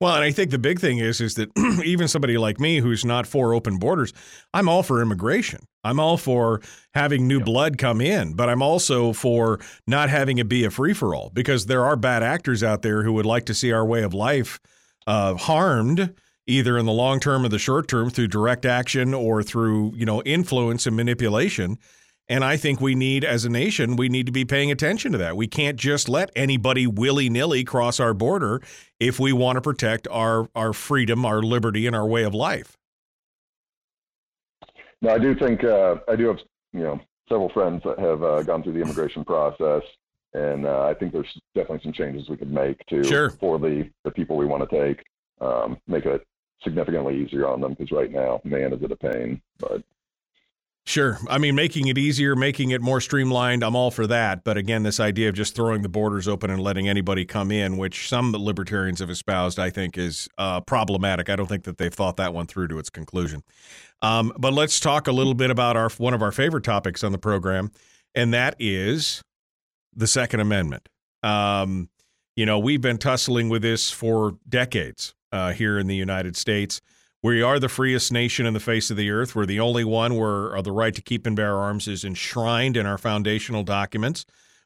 Well, and I think the big thing is is that [clears throat] even somebody like me who's not for open borders, I'm all for immigration. I'm all for having new blood come in, but I'm also for not having it be a free for all because there are bad actors out there who would like to see our way of life uh, harmed either in the long term or the short term through direct action or through, you know, influence and manipulation. And I think we need, as a nation, we need to be paying attention to that. We can't just let anybody willy nilly cross our border if we want to protect our, our freedom, our liberty, and our way of life. No, I do think uh, I do have you know several friends that have uh, gone through the immigration process, and uh, I think there's definitely some changes we could make to sure. for the the people we want to take, um, make it significantly easier on them because right now, man, is it a pain. But Sure. I mean, making it easier, making it more streamlined, I'm all for that. But again, this idea of just throwing the borders open and letting anybody come in, which some libertarians have espoused, I think is uh, problematic. I don't think that they've thought that one through to its conclusion. Um, but let's talk a little bit about our one of our favorite topics on the program, and that is the Second Amendment. Um, you know, we've been tussling with this for decades uh, here in the United States. We are the freest nation in the face of the earth. We're the only one where uh, the right to keep and bear arms is enshrined in our foundational documents,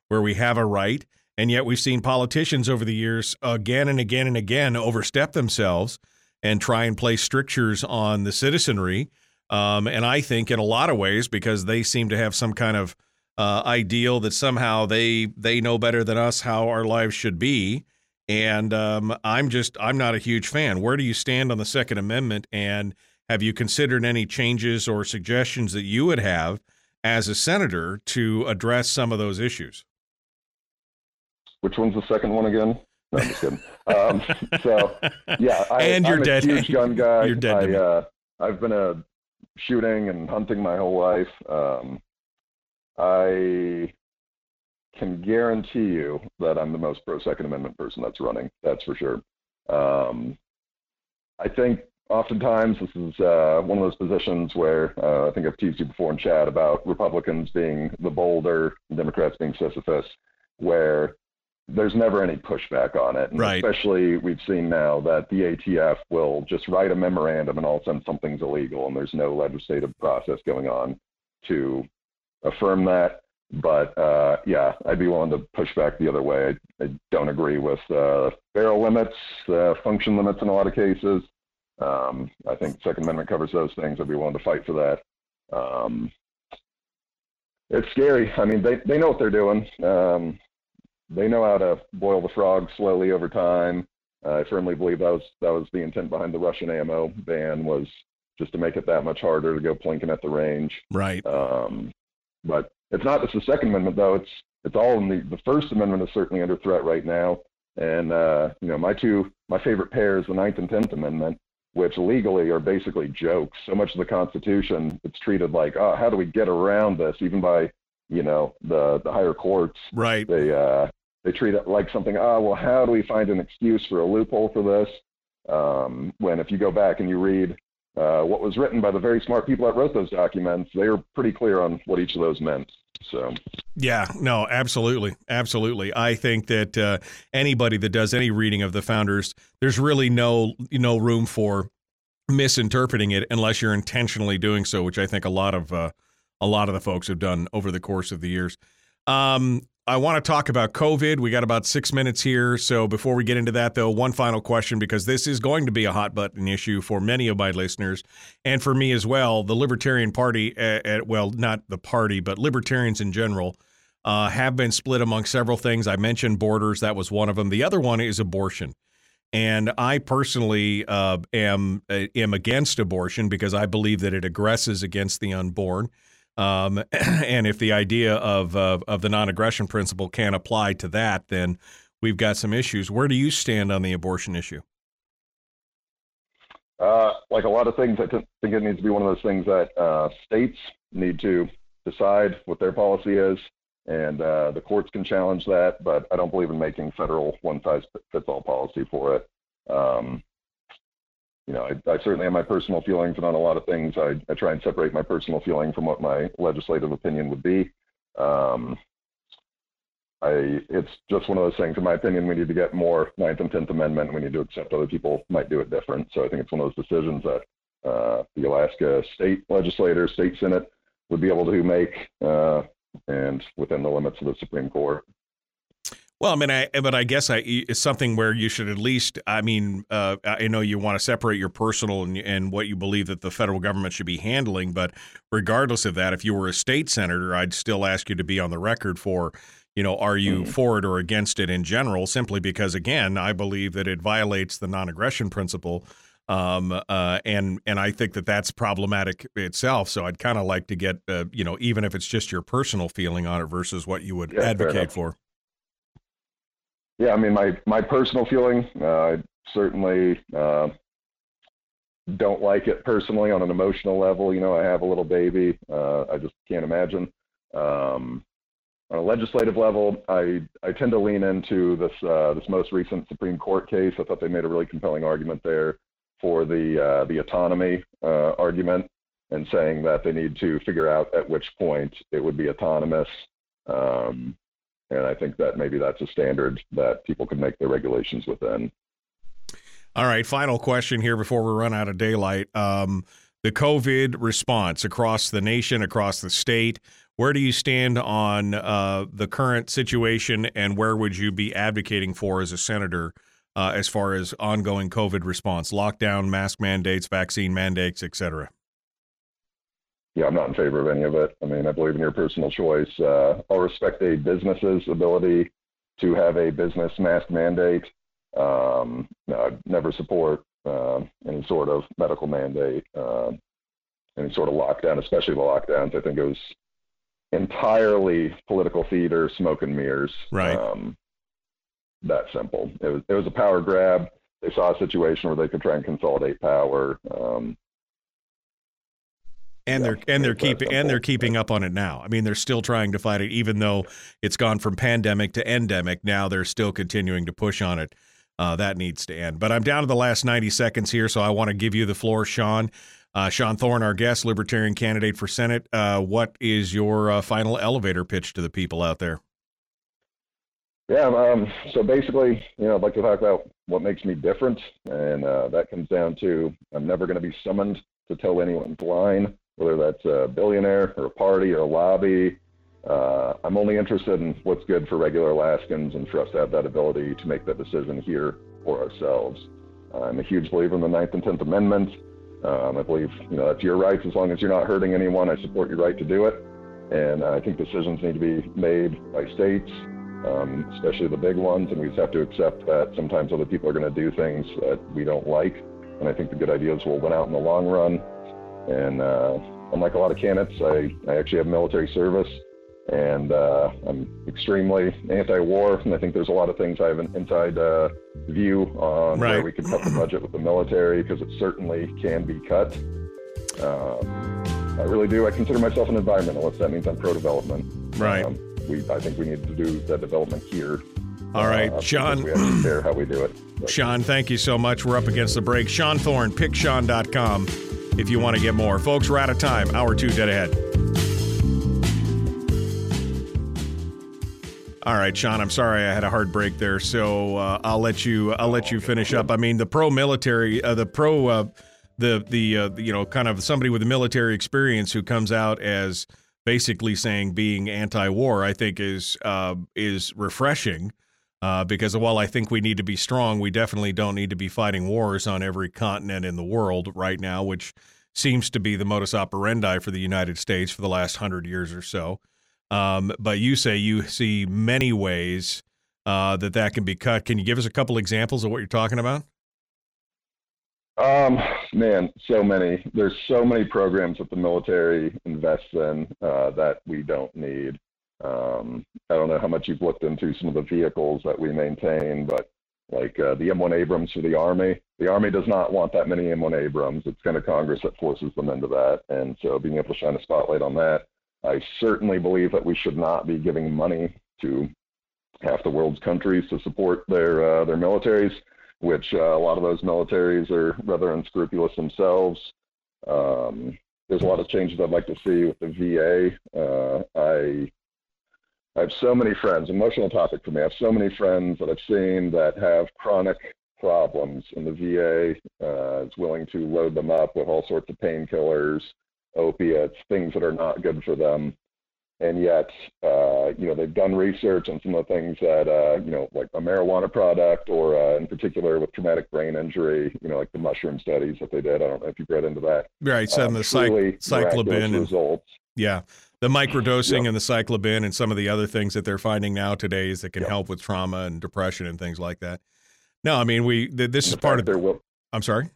where we have a right. And yet we've seen politicians over the years again and again and again overstep themselves and try and place strictures on the citizenry. Um, and I think in a lot of ways, because they seem to have some kind of uh, ideal that somehow they they know better than us how our lives should be and um, I'm just I'm not a huge fan. Where do you stand on the Second Amendment? And have you considered any changes or suggestions that you would have as a senator to address some of those issues? Which one's the second one again? No, I'm just kidding. [laughs] um, so yeah, I, and you're I'm dead. a huge gun guy. You're dead. I, uh, I've been a shooting and hunting my whole life. Um, I can guarantee you that I'm the most pro Second Amendment person that's running. That's for sure. Um, I think oftentimes this is uh, one of those positions where uh, I think I've teased you before in chat about Republicans being the boulder, Democrats being Sisyphus, where there's never any pushback on it. And Right. Especially we've seen now that the ATF will just write a memorandum and all of a sudden something's illegal and there's no legislative process going on to affirm that. But uh, yeah, I'd be willing to push back the other way. I, I don't agree with uh, barrel limits, uh, function limits in a lot of cases. Um, I think Second Amendment covers those things. I'd be willing to fight for that. Um, it's scary. I mean, they, they know what they're doing. Um, they know how to boil the frog slowly over time. I firmly believe that was that was the intent behind the Russian ammo ban was just to make it that much harder to go plinking at the range. Right. Um, but it's not just the Second Amendment though. It's it's all in the the First Amendment is certainly under threat right now. And uh, you know, my two my favorite pairs, the Ninth and Tenth Amendment, which legally are basically jokes. So much of the Constitution, it's treated like, oh, how do we get around this? Even by you know the the higher courts, Right. they uh, they treat it like something. Oh, well, how do we find an excuse for a loophole for this? Um, when if you go back and you read uh, what was written by the very smart people that wrote those documents, they were pretty clear on what each of those meant. So Yeah, no, absolutely. Absolutely. I think that uh, anybody that does any reading of the founders, there's really no no room for misinterpreting it unless you're intentionally doing so, which I think a lot of uh, a lot of the folks have done over the course of the years. Um, I want to talk about COVID. We got about six minutes here. So before we get into that, though, one final question because this is going to be a hot button issue for many of my listeners and for me as well. The Libertarian Party, uh, uh, well, not the party, but libertarians in general, uh, have been split among several things. I mentioned borders. That was one of them. The other one is abortion. And I personally uh, am uh, am against abortion because I believe that it aggresses against the unborn. Um, [clears throat] and if the idea of of the non-aggression principle can't apply to that, then we've got some issues. Where do you stand on the abortion issue? Uh, like a lot of things, I think it needs to be one of those things that uh, states need to decide what their policy is, and uh, the courts can challenge that. But I don't believe in making federal one-size-fits-all policy for it. Um, you know, I, I certainly have my personal feelings, and on a lot of things, I, I try and separate my personal feeling from what my legislative opinion would be. Um, I, it's just one of those things. In my opinion, we need to get more Ninth and Tenth Amendment. We need to accept other people might do it different. So I think it's one of those decisions that uh, the Alaska state legislature, state senate would be able to make, uh, and within the limits of the Supreme Court. Well, I mean, I but I guess I it's something where you should at least. I mean, uh, I know you want to separate your personal and, and what you believe that the federal government should be handling, but regardless of that, if you were a state senator, I'd still ask you to be on the record for, you know, are you for it or against it in general? Simply because, again, I believe that it violates the non-aggression principle. Um, uh, and and I think that that's problematic itself. So I'd kind of like to get, uh, you know, even if it's just your personal feeling on it versus what you would Yeah, advocate for. Yeah, I mean, my my personal feeling, uh, I certainly uh, don't like it personally on an emotional level. You know, I have a little baby. Uh, I just can't imagine. Um, on a legislative level, I I tend to lean into this uh, this most recent Supreme Court case. I thought they made a really compelling argument there for the uh, the autonomy uh, argument and saying that they need to figure out at which point it would be autonomous. Um, and I think that maybe that's a standard that people can make their regulations within. All right, final question here before we run out of daylight. Um, the COVID response across the nation, across the state. Where do you stand on uh, the current situation, and where would you be advocating for as a senator uh, as far as ongoing COVID response, lockdown, mask mandates, vaccine mandates, et cetera? Yeah, I'm not in favor of any of it. I mean, I believe in your personal choice. Uh, I'll respect a business's ability to have a business mask mandate. Um, no, I'd never support uh, any sort of medical mandate, uh, any sort of lockdown, especially the lockdowns. I think it was entirely political theater, smoke and mirrors. Right. Um, that simple. It was it was a power grab. They saw a situation where they could try and consolidate power. Um, And Yeah, they're and they're keeping and they're keeping up on it now. I mean, they're still trying to fight it, even though it's gone from pandemic to endemic. Now they're still continuing to push on it. Uh, that needs to end. But I'm down to the last 90 seconds here, so I want to give you the floor, Sean. Uh, Sean Thorne, our guest, Libertarian candidate for Senate. Uh, what is your uh, final elevator pitch to the people out there? Yeah, um, so basically, you know, I'd like to talk about what makes me different, and uh, that comes down to I'm never going to be summoned to tell anyone's line, whether that's a billionaire or a party or a lobby. Uh, I'm only interested in what's good for regular Alaskans and for us to have that ability to make that decision here for ourselves. I'm a huge believer in the Ninth and Tenth Amendments. Um, I believe, you know, that's your rights as long as you're not hurting anyone. I support your right to do it. And I think decisions need to be made by states, um, especially the big ones, and we just have to accept that sometimes other people are going to do things that we don't like. And I think the good ideas will win out in the long run. And uh, unlike a lot of candidates, I, I actually have military service, and uh, I'm extremely anti-war. And I think there's a lot of things I have an inside uh, view on Right. where we could cut the budget with the military because it certainly can be cut. Um, I really do. I consider myself an environmentalist. That means I'm pro-development. Right. Um, we, I think we need to do that development here. All right, uh, Sean. We have to care how we do it. But- Sean, thank you so much. We're up against the break. Sean Thorne, picksean.com if you want to get more. Folks, we're out of time. Hour two dead ahead. All right, Sean. I'm sorry I had a hard break there, so uh, I'll let you. I'll let you finish up. I mean, the pro military, uh, the pro, uh, the the uh, you know, kind of somebody with a military experience who comes out as basically saying being anti-war, I think is uh, is refreshing. Uh, because while I think we need to be strong, we definitely don't need to be fighting wars on every continent in the world right now, which seems to be the modus operandi for the United States for the last hundred years or so. Um, but you say you see many ways uh, that that can be cut. Can you give us a couple examples of what you're talking about? Um, man, so many. There's so many programs that the military invests in uh, that we don't need. Um, I don't know how much you've looked into some of the vehicles that we maintain, but like uh, the M1 Abrams for the Army, the Army does not want that many M1 Abrams. It's kind of Congress that forces them into that. And so being able to shine a spotlight on that, I certainly believe that we should not be giving money to half the world's countries to support their uh, their militaries which uh, a lot of those militaries are rather unscrupulous themselves. Um, there's a lot of changes I'd like to see with the VA. Uh, I I have so many friends, emotional topic for me. I have so many friends that I've seen that have chronic problems, and the VA uh, is willing to load them up with all sorts of painkillers, opiates, things that are not good for them. And yet uh, you know they've done research on some of the things that uh, you know like a marijuana product or uh, in particular with traumatic brain injury you know like the mushroom studies that they did. I don't know if you've read into that. Right, so Um, the cyc- truly psilocybin results. Yeah, the microdosing Yep. and the psilocybin and some of the other things that they're finding now today is that can Yep. help with trauma and depression and things like that. No, I mean we. Th- this is part of. they're will- I'm sorry.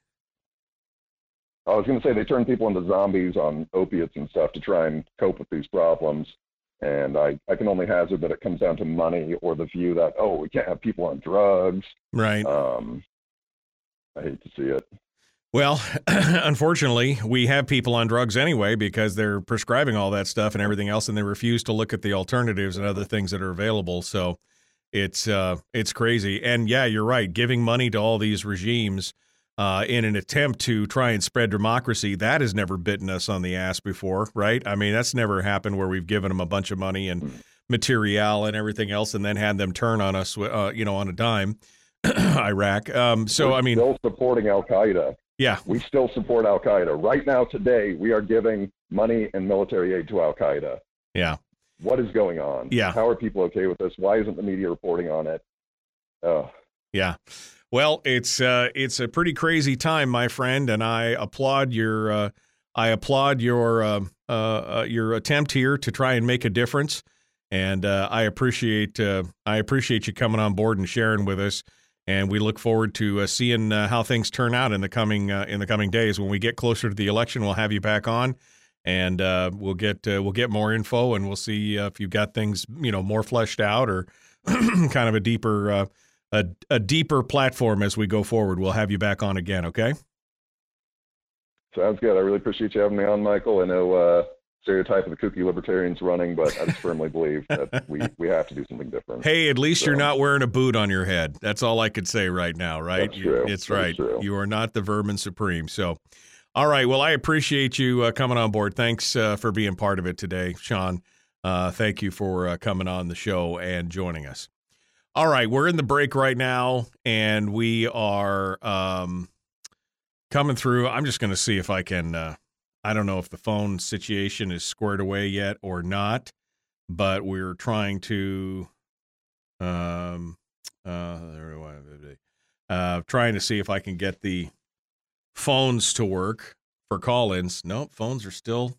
i was going to say they turn people into zombies on opiates and stuff to try and cope with these problems and I, I can only hazard that it comes down to money or the view that oh we can't have people on drugs Right. um, i hate to see it Well, [clears throat] unfortunately, we have people on drugs anyway because they're prescribing all that stuff and everything else, and they refuse to look at the alternatives and other things that are available. So it's uh, it's crazy. And yeah, you're right. Giving money to all these regimes uh, in an attempt to try and spread democracy that has never bitten us on the ass before, right? I mean, that's never happened where we've given them a bunch of money and material and everything else, and then had them turn on us, uh, you know, on a dime. [clears throat] Iraq. Um, so We're I mean, still supporting Al Qaeda. Yeah, We still support Al Qaeda. Right now, today, we are giving money and military aid to Al Qaeda. yeah. What is going on? Yeah. How are people okay with this? Why isn't the media reporting on it? Oh, Yeah. Well, it's uh, it's a pretty crazy time, my friend, and I applaud your uh, I applaud your uh, uh, uh, your attempt here to try and make a difference, and uh, I appreciate uh, I appreciate you coming on board and sharing with us. And we look forward to uh, seeing uh, how things turn out in the coming uh, in the coming days. When we get closer to the election, we'll have you back on, and uh, we'll get uh, we'll get more info, and we'll see if you've got things you know more fleshed out or [clears throat] kind of a deeper uh, a, a deeper platform as we go forward. We'll have you back on again, okay? sounds good. I really appreciate you having me on, Michael. I know stereotype of the kooky libertarians running, but I just firmly believe that we, we have to do something different. Hey, at least you're not wearing a boot on your head. That's all I could say right now, right? That's true. It's That right. true. You are not the vermin supreme. So, all right. Well, I appreciate you uh, coming on board. Thanks uh, for being part of it today, Sean. Uh, thank you for uh, coming on the show and joining us. All right, we're in the break right now, and we are um, coming through. I'm just going to see if I can. I don't know if the phone situation is squared away yet or not, but we're trying to. Um, uh, uh, trying to see if I can get the phones to work for call-ins. Nope, phones are still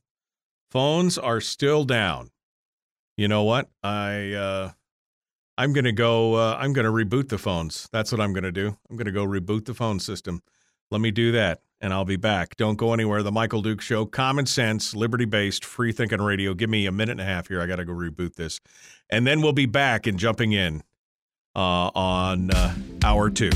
phones are still down. You know what? I uh, I'm gonna go. Uh, I'm gonna reboot the phones. That's what I'm gonna do. I'm gonna go reboot the phone system. Let me do that, and I'll be back. Don't go anywhere. The Michael Duke Show, common sense, liberty based, free thinking radio. Give me a minute and a half here. I got to go reboot this, and then we'll be back and jumping in uh, on uh, hour two.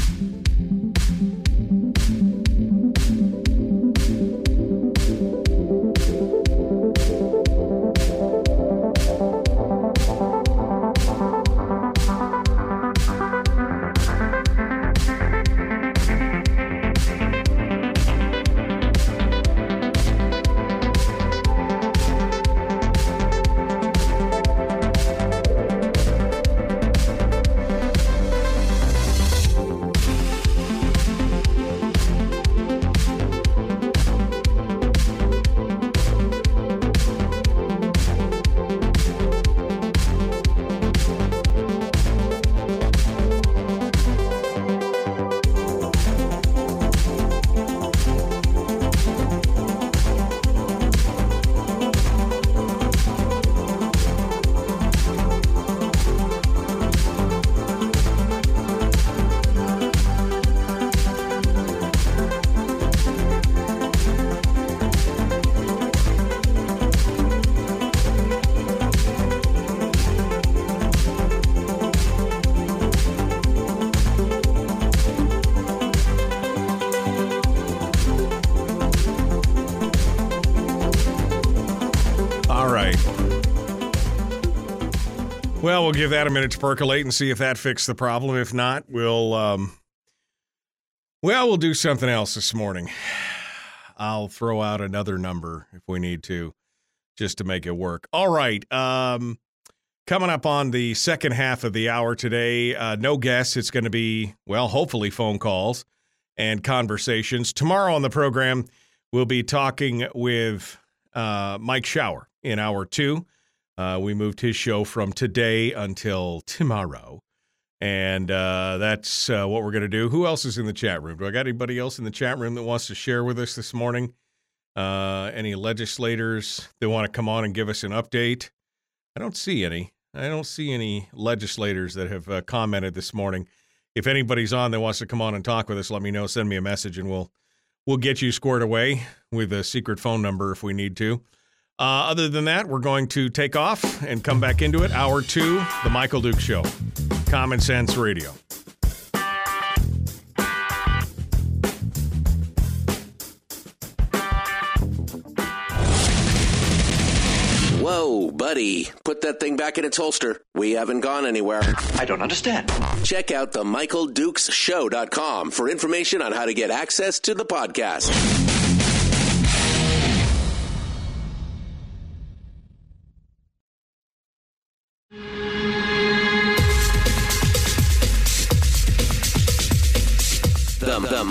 Well, give that a minute to percolate and see if that fixed the problem. If not, we'll um well, we'll do something else this morning. [sighs] I'll throw out another number if we need to just to make it work. All right. Um coming up on the second half of the hour today, uh no guests, it's going to be well, hopefully phone calls and conversations. Tomorrow on the program, we'll be talking with uh, Mike Shower in hour two. Uh, we moved his show from today until tomorrow. And uh, that's uh, what we're going to do. Who else is in the chat room? Do I got anybody else in the chat room that wants to share with us this morning? Uh, any legislators that want to come on and give us an update? I don't see any. I don't see any legislators that have uh, commented this morning. If anybody's on that wants to come on and talk with us, let me know. Send me a message, and we'll we'll get you squared away with a secret phone number if we need to. Uh, other than that, we're going to take off and come back into it. Hour two, The Michael Duke Show, Common Sense Radio. Whoa, buddy. Put that thing back in its holster. We haven't gone anywhere. I don't understand. Check out the MichaelDukesShow.com for information on how to get access to the podcast.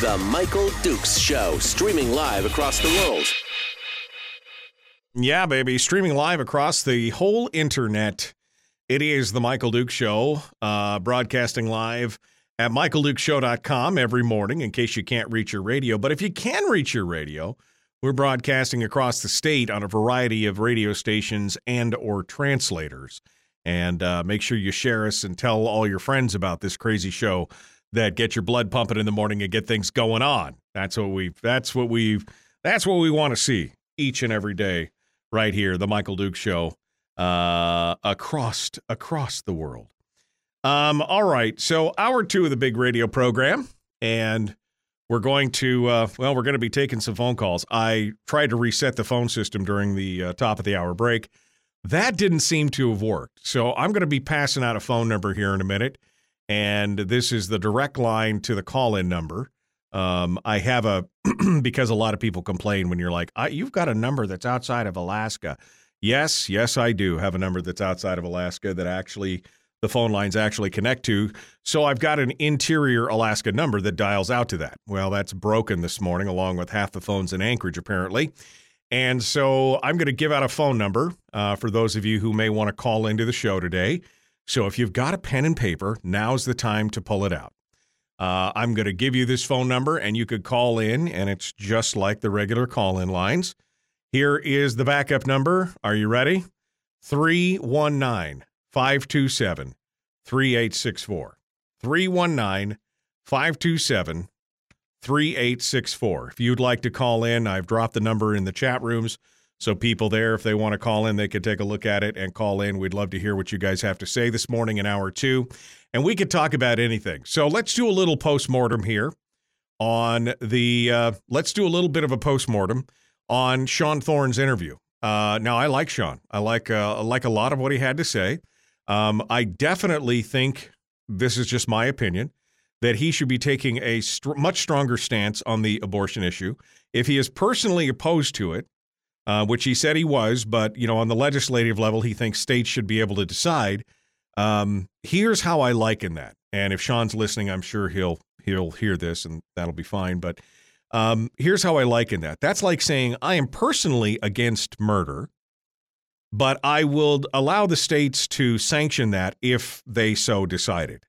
The Michael Dukes Show, streaming live across the world. Yeah, baby. Streaming live across the whole internet. It is the Michael Duke Show, uh, broadcasting live at michaeldukeshow.com every morning in case you can't reach your radio. But if you can reach your radio, we're broadcasting across the state on a variety of radio stations and or translators. And uh, make sure you share us and tell all your friends about this crazy show that get your blood pumping in the morning and get things going on. That's what we that's what we that's what we want to see each and every day right here, the Michael Duke Show, uh, across across the world. Um, all right. So, hour two of the big radio program, and we're going to, uh, well, we're going to be taking some phone calls. I tried to reset the phone system during the uh, top of the hour break. That didn't seem to have worked. So, I'm going to be passing out a phone number here in a minute. And this is the direct line to the call in number. Um, I have a, [clears throat] because a lot of people complain when you're like, you've got a number that's outside of Alaska. Yes, yes, I do have a number that's outside of Alaska that actually the phone lines actually connect to. So I've got an interior Alaska number that dials out to that. Well, that's broken this morning, along with half the phones in Anchorage, apparently. And so I'm going to give out a phone number uh, for those of you who may want to call into the show today. So if you've got a pen and paper, now's the time to pull it out. Uh, I'm going to give you this phone number, and you could call in, and it's just like the regular call in lines. Here is the backup number. Are you ready? 319 527 3864. 319 527 3864. If you'd like to call in, I've dropped the number in the chat rooms. So, people there, if they want to call in, they could take a look at it and call in. We'd love to hear what you guys have to say this morning in hour two. And we could talk about anything. So, let's do a little postmortem here on the, uh, let's do a little bit of a postmortem on Sean Thorne's interview. Uh, now, I like Sean. I like, uh, like a lot of what he had to say. Um, I definitely think this is just my opinion that he should be taking a str- much stronger stance on the abortion issue. If he is personally opposed to it, uh, which he said he was, but you know, on the legislative level, he thinks states should be able to decide. Um, here's how I liken that, and if Sean's listening, I'm sure he'll he'll hear this, and that'll be fine. But um, here's how I liken that. That's like saying I am personally against murder, but I will allow the states to sanction that if they so decided.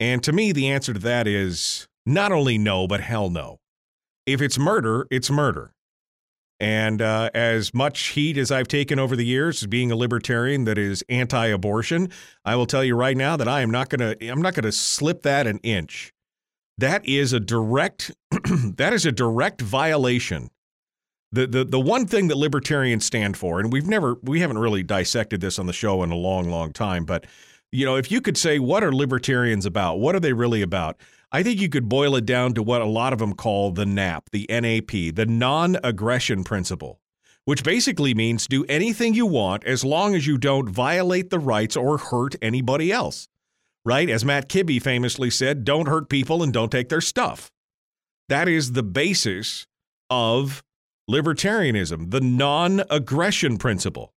And to me, the answer to that is not only no, but hell no. If it's murder, it's murder. And uh, as much heat as I've taken over the years being a libertarian that is anti-abortion, I will tell you right now that I am not going to I'm not going to slip that an inch. That is a direct [clears throat] that is a direct violation the, the the one thing that libertarians stand for, and we've never we haven't really dissected this on the show in a long, long time, but you know, if you could say what are libertarians about, what are they really about? I think you could boil it down to what a lot of them call the NAP, the NAP, the non-aggression principle, which basically means do anything you want as long as you don't violate the rights or hurt anybody else. Right? As Matt Kibbe famously said, don't hurt people and don't take their stuff. That is the basis of libertarianism, the non-aggression principle.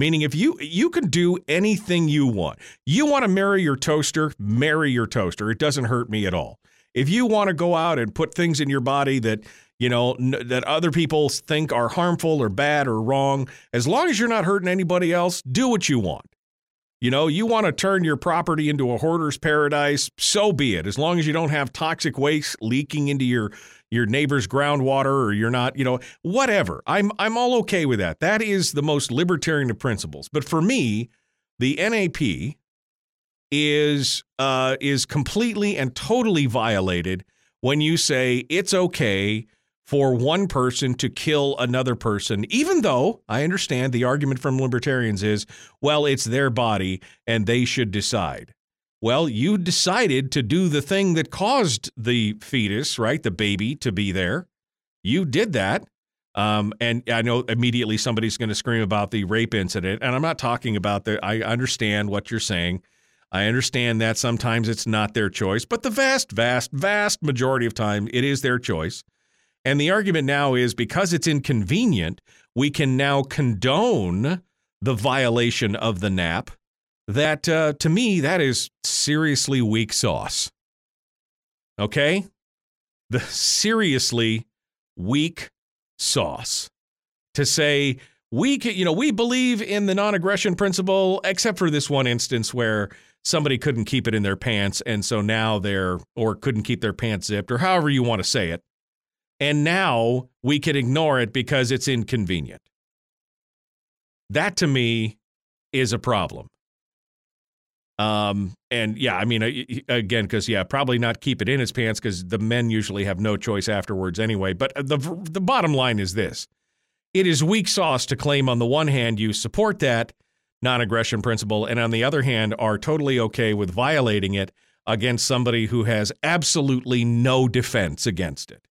Meaning if you you can do anything you want. You want to marry your toaster, marry your toaster. It doesn't hurt me at all. If you want to go out and put things in your body that, you know, n- that other people think are harmful or bad or wrong, as long as you're not hurting anybody else, do what you want. You know, you want to turn your property into a hoarder's paradise, so be it. As long as you don't have toxic waste leaking into your your neighbor's groundwater or you're not, you know, whatever. I'm I'm all okay with that. That is the most libertarian of principles. But for me, the NAP is uh, is completely and totally violated when you say it's okay for one person to kill another person, even though I understand the argument from libertarians is, well, it's their body and they should decide. Well, you decided to do the thing that caused the fetus, right, the baby, to be there. You did that. Um, and I know immediately somebody's going to scream about the rape incident. And I'm not talking about the, I understand what you're saying. I understand that sometimes it's not their choice, but the vast, vast, vast majority of time it is their choice. And the argument now is because it's inconvenient, we can now condone the violation of the NAP that uh, to me that is seriously weak sauce. Okay, the seriously weak sauce. To say we can, you know we believe in the non-aggression principle except for this one instance where somebody couldn't keep it in their pants and so now they're or couldn't keep their pants zipped or however you want to say it. And now we can ignore it because it's inconvenient. That to me is a problem um, and yeah, I mean, again, because yeah, probably not keep it in his pants because the men usually have no choice afterwards anyway. But the the bottom line is this: it is weak sauce to claim on the one hand you support that, non aggression principle, and on the other hand, are totally okay with violating it against somebody who has absolutely no defense against it.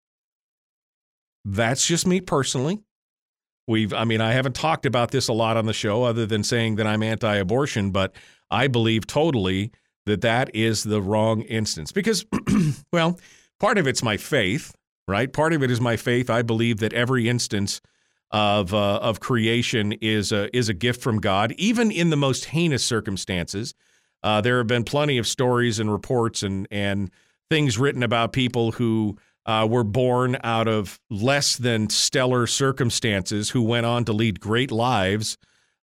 That's just me personally. We've, I mean, I haven't talked about this a lot on the show other than saying that I'm anti abortion, but I believe totally that that is the wrong instance because, [clears throat] well, part of it's my faith, right? Part of it is my faith. I believe that every instance of uh, of creation is a, is a gift from God, even in the most heinous circumstances. Uh, there have been plenty of stories and reports and and things written about people who uh, were born out of less than stellar circumstances, who went on to lead great lives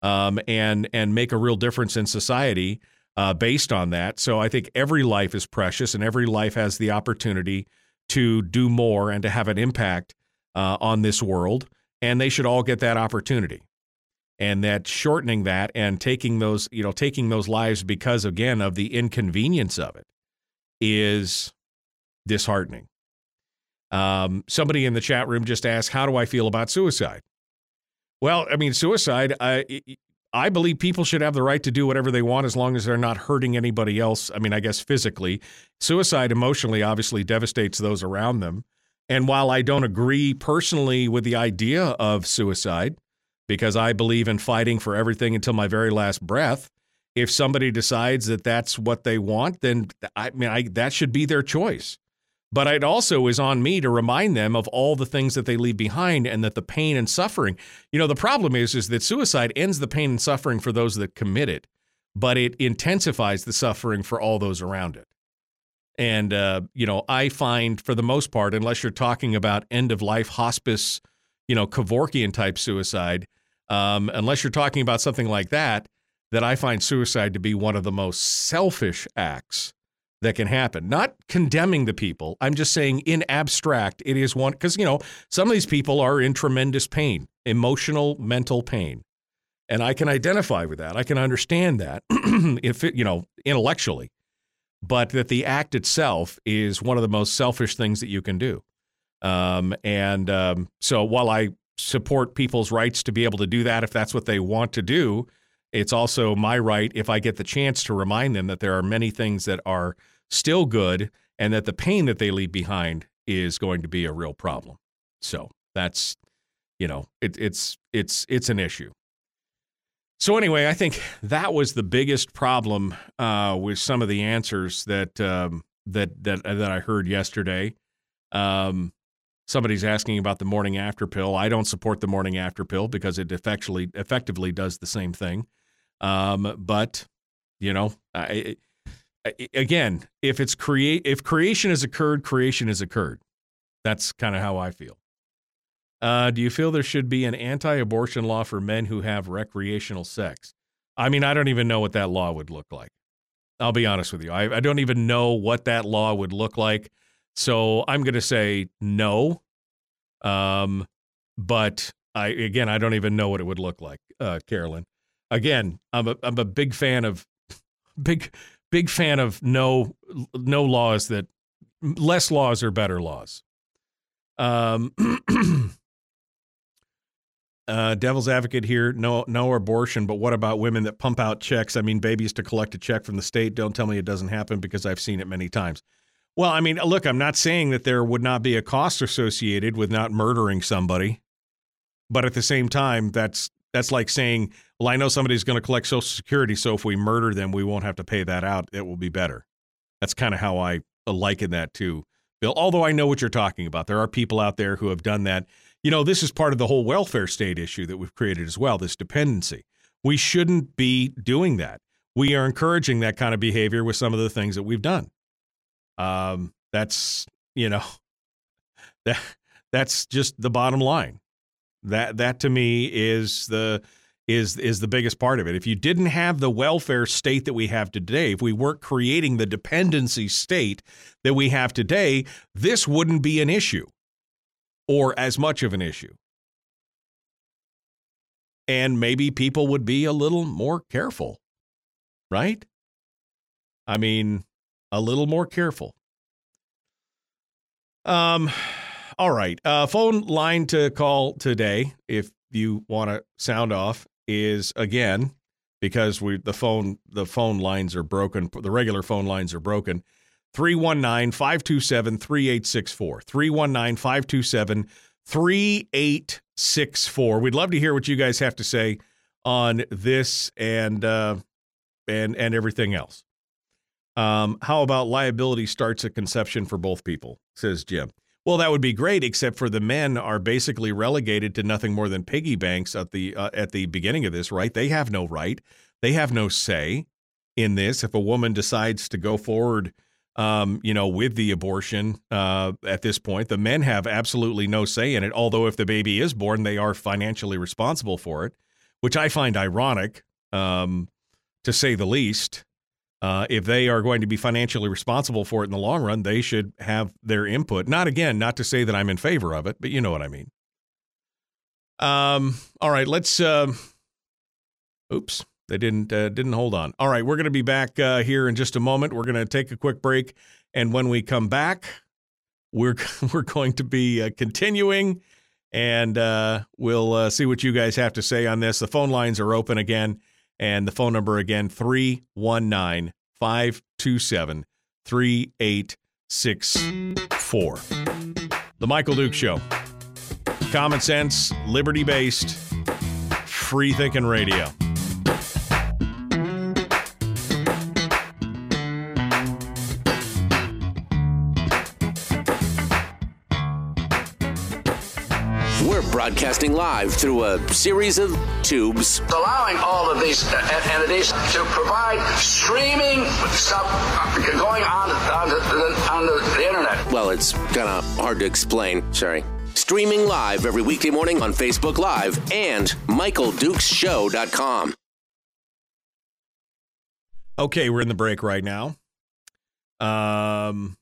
um, and and make a real difference in society uh, based on that. So I think every life is precious, and every life has the opportunity to do more and to have an impact uh, on this world, and they should all get that opportunity. And that shortening that and taking those, you know, taking those lives because again of the inconvenience of it is disheartening. Um, somebody in the chat room just asked, "How do I feel about suicide?" Well, I mean, suicide. I I believe people should have the right to do whatever they want as long as they're not hurting anybody else. I mean, I guess physically, suicide emotionally obviously devastates those around them. And while I don't agree personally with the idea of suicide, because I believe in fighting for everything until my very last breath, if somebody decides that that's what they want, then I mean, I, that should be their choice. But it also is on me to remind them of all the things that they leave behind and that the pain and suffering. You know, the problem is is that suicide ends the pain and suffering for those that commit it, but it intensifies the suffering for all those around it. And uh, you know, I find for the most part, unless you're talking about end of life hospice, you know, Kevorkian type suicide, um, unless you're talking about something like that, that I find suicide to be one of the most selfish acts that can happen. Not condemning the people. I'm just saying, in abstract, it is one because, you know, some of these people are in tremendous pain, emotional, mental pain. And I can identify with that. I can understand that [clears throat] if it, you know, intellectually. But that the act itself is one of the most selfish things that you can do. Um, and um, so while I support people's rights to be able to do that if that's what they want to do, it's also my right if I get the chance to remind them that there are many things that are still good and that the pain that they leave behind is going to be a real problem. So that's, you know, it, it's it's it's an issue. So anyway, I think that was the biggest problem uh, with some of the answers that um, that that that I heard yesterday. Um, somebody's asking about the morning after pill. I don't support the morning after pill because it effectively effectively does the same thing. Um, but you know, I, again, if it's create if creation has occurred, creation has occurred. That's kind of how I feel. Uh, do you feel there should be an anti-abortion law for men who have recreational sex? I mean, I don't even know what that law would look like. I'll be honest with you. I, I don't even know what that law would look like. So I'm going to say no. Um, but I again, I don't even know what it would look like, uh, Carolyn. Again, I'm a I'm a big fan of [laughs] big big fan of no no laws that less laws are better laws. Um, [clears throat] uh, devil's advocate here. No, no abortion, but what about women that pump out checks? I mean, babies to collect a check from the state. Don't tell me it doesn't happen because I've seen it many times. Well, I mean, look, I'm not saying that there would not be a cost associated with not murdering somebody, but at the same time, that's that's like saying, well, I know somebody's going to collect Social Security, so if we murder them, we won't have to pay that out. It will be better. That's kind of how I liken that to Bill. Although I know what you're talking about, there are people out there who have done that. You know, this is part of the whole welfare state issue that we've created as well. This dependency. We shouldn't be doing that. We are encouraging that kind of behavior with some of the things that we've done. Um, that's you know, [laughs] that that's just the bottom line. That that to me is the is is the biggest part of it. If you didn't have the welfare state that we have today, if we weren't creating the dependency state that we have today, this wouldn't be an issue or as much of an issue. And maybe people would be a little more careful, right? I mean, a little more careful. Um all right. Uh, phone line to call today, if you want to sound off, is again because we the phone the phone lines are broken. The regular phone lines are broken. 319 527 3864. 319 527 3864. We'd love to hear what you guys have to say on this and uh, and and everything else. Um, how about liability starts at conception for both people? Says Jim. Well, that would be great, except for the men are basically relegated to nothing more than piggy banks at the uh, at the beginning of this, right? They have no right, they have no say in this. If a woman decides to go forward, um, you know, with the abortion uh, at this point, the men have absolutely no say in it. Although, if the baby is born, they are financially responsible for it, which I find ironic, um, to say the least. Uh, if they are going to be financially responsible for it in the long run, they should have their input. Not again, not to say that I'm in favor of it, but you know what I mean. Um, all right, let's. Uh, oops, they didn't uh, didn't hold on. All right, we're going to be back uh, here in just a moment. We're going to take a quick break, and when we come back, we're [laughs] we're going to be uh, continuing, and uh, we'll see what you guys have to say on this. The phone lines are open again. And the phone number again, 319 527 3864. The Michael Duke Show. Common sense, liberty based, free thinking radio. We're broadcasting live through a series of tubes. allowing all of these uh, entities to provide streaming stuff going on on the, on the, the internet. Well, it's kind of hard to explain. Sorry. Streaming live every weekday morning on Facebook Live and MichaelDukesShow.com. Okay, we're in the break right now. Um,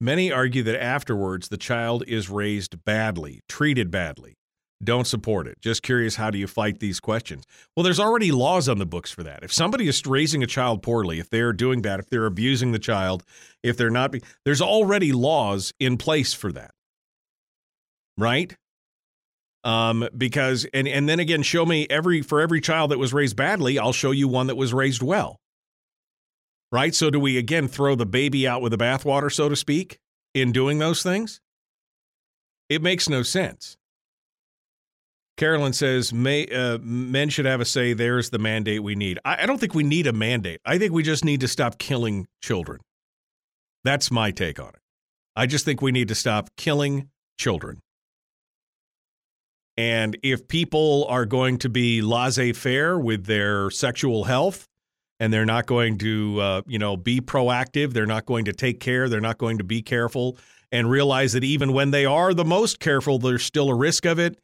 many argue that afterwards the child is raised badly, treated badly. Don't support it. Just curious, how do you fight these questions? Well, there's already laws on the books for that. If somebody is raising a child poorly, if they're doing bad, if they're abusing the child, if they're not, be, there's already laws in place for that, right? Um, because and and then again, show me every for every child that was raised badly, I'll show you one that was raised well. Right? So do we again throw the baby out with the bathwater, so to speak, in doing those things? It makes no sense. Carolyn says May, uh, men should have a say. There's the mandate we need. I, I don't think we need a mandate. I think we just need to stop killing children. That's my take on it. I just think we need to stop killing children. And if people are going to be laissez faire with their sexual health and they're not going to, uh, you know, be proactive, they're not going to take care, they're not going to be careful and realize that even when they are the most careful, there's still a risk of it,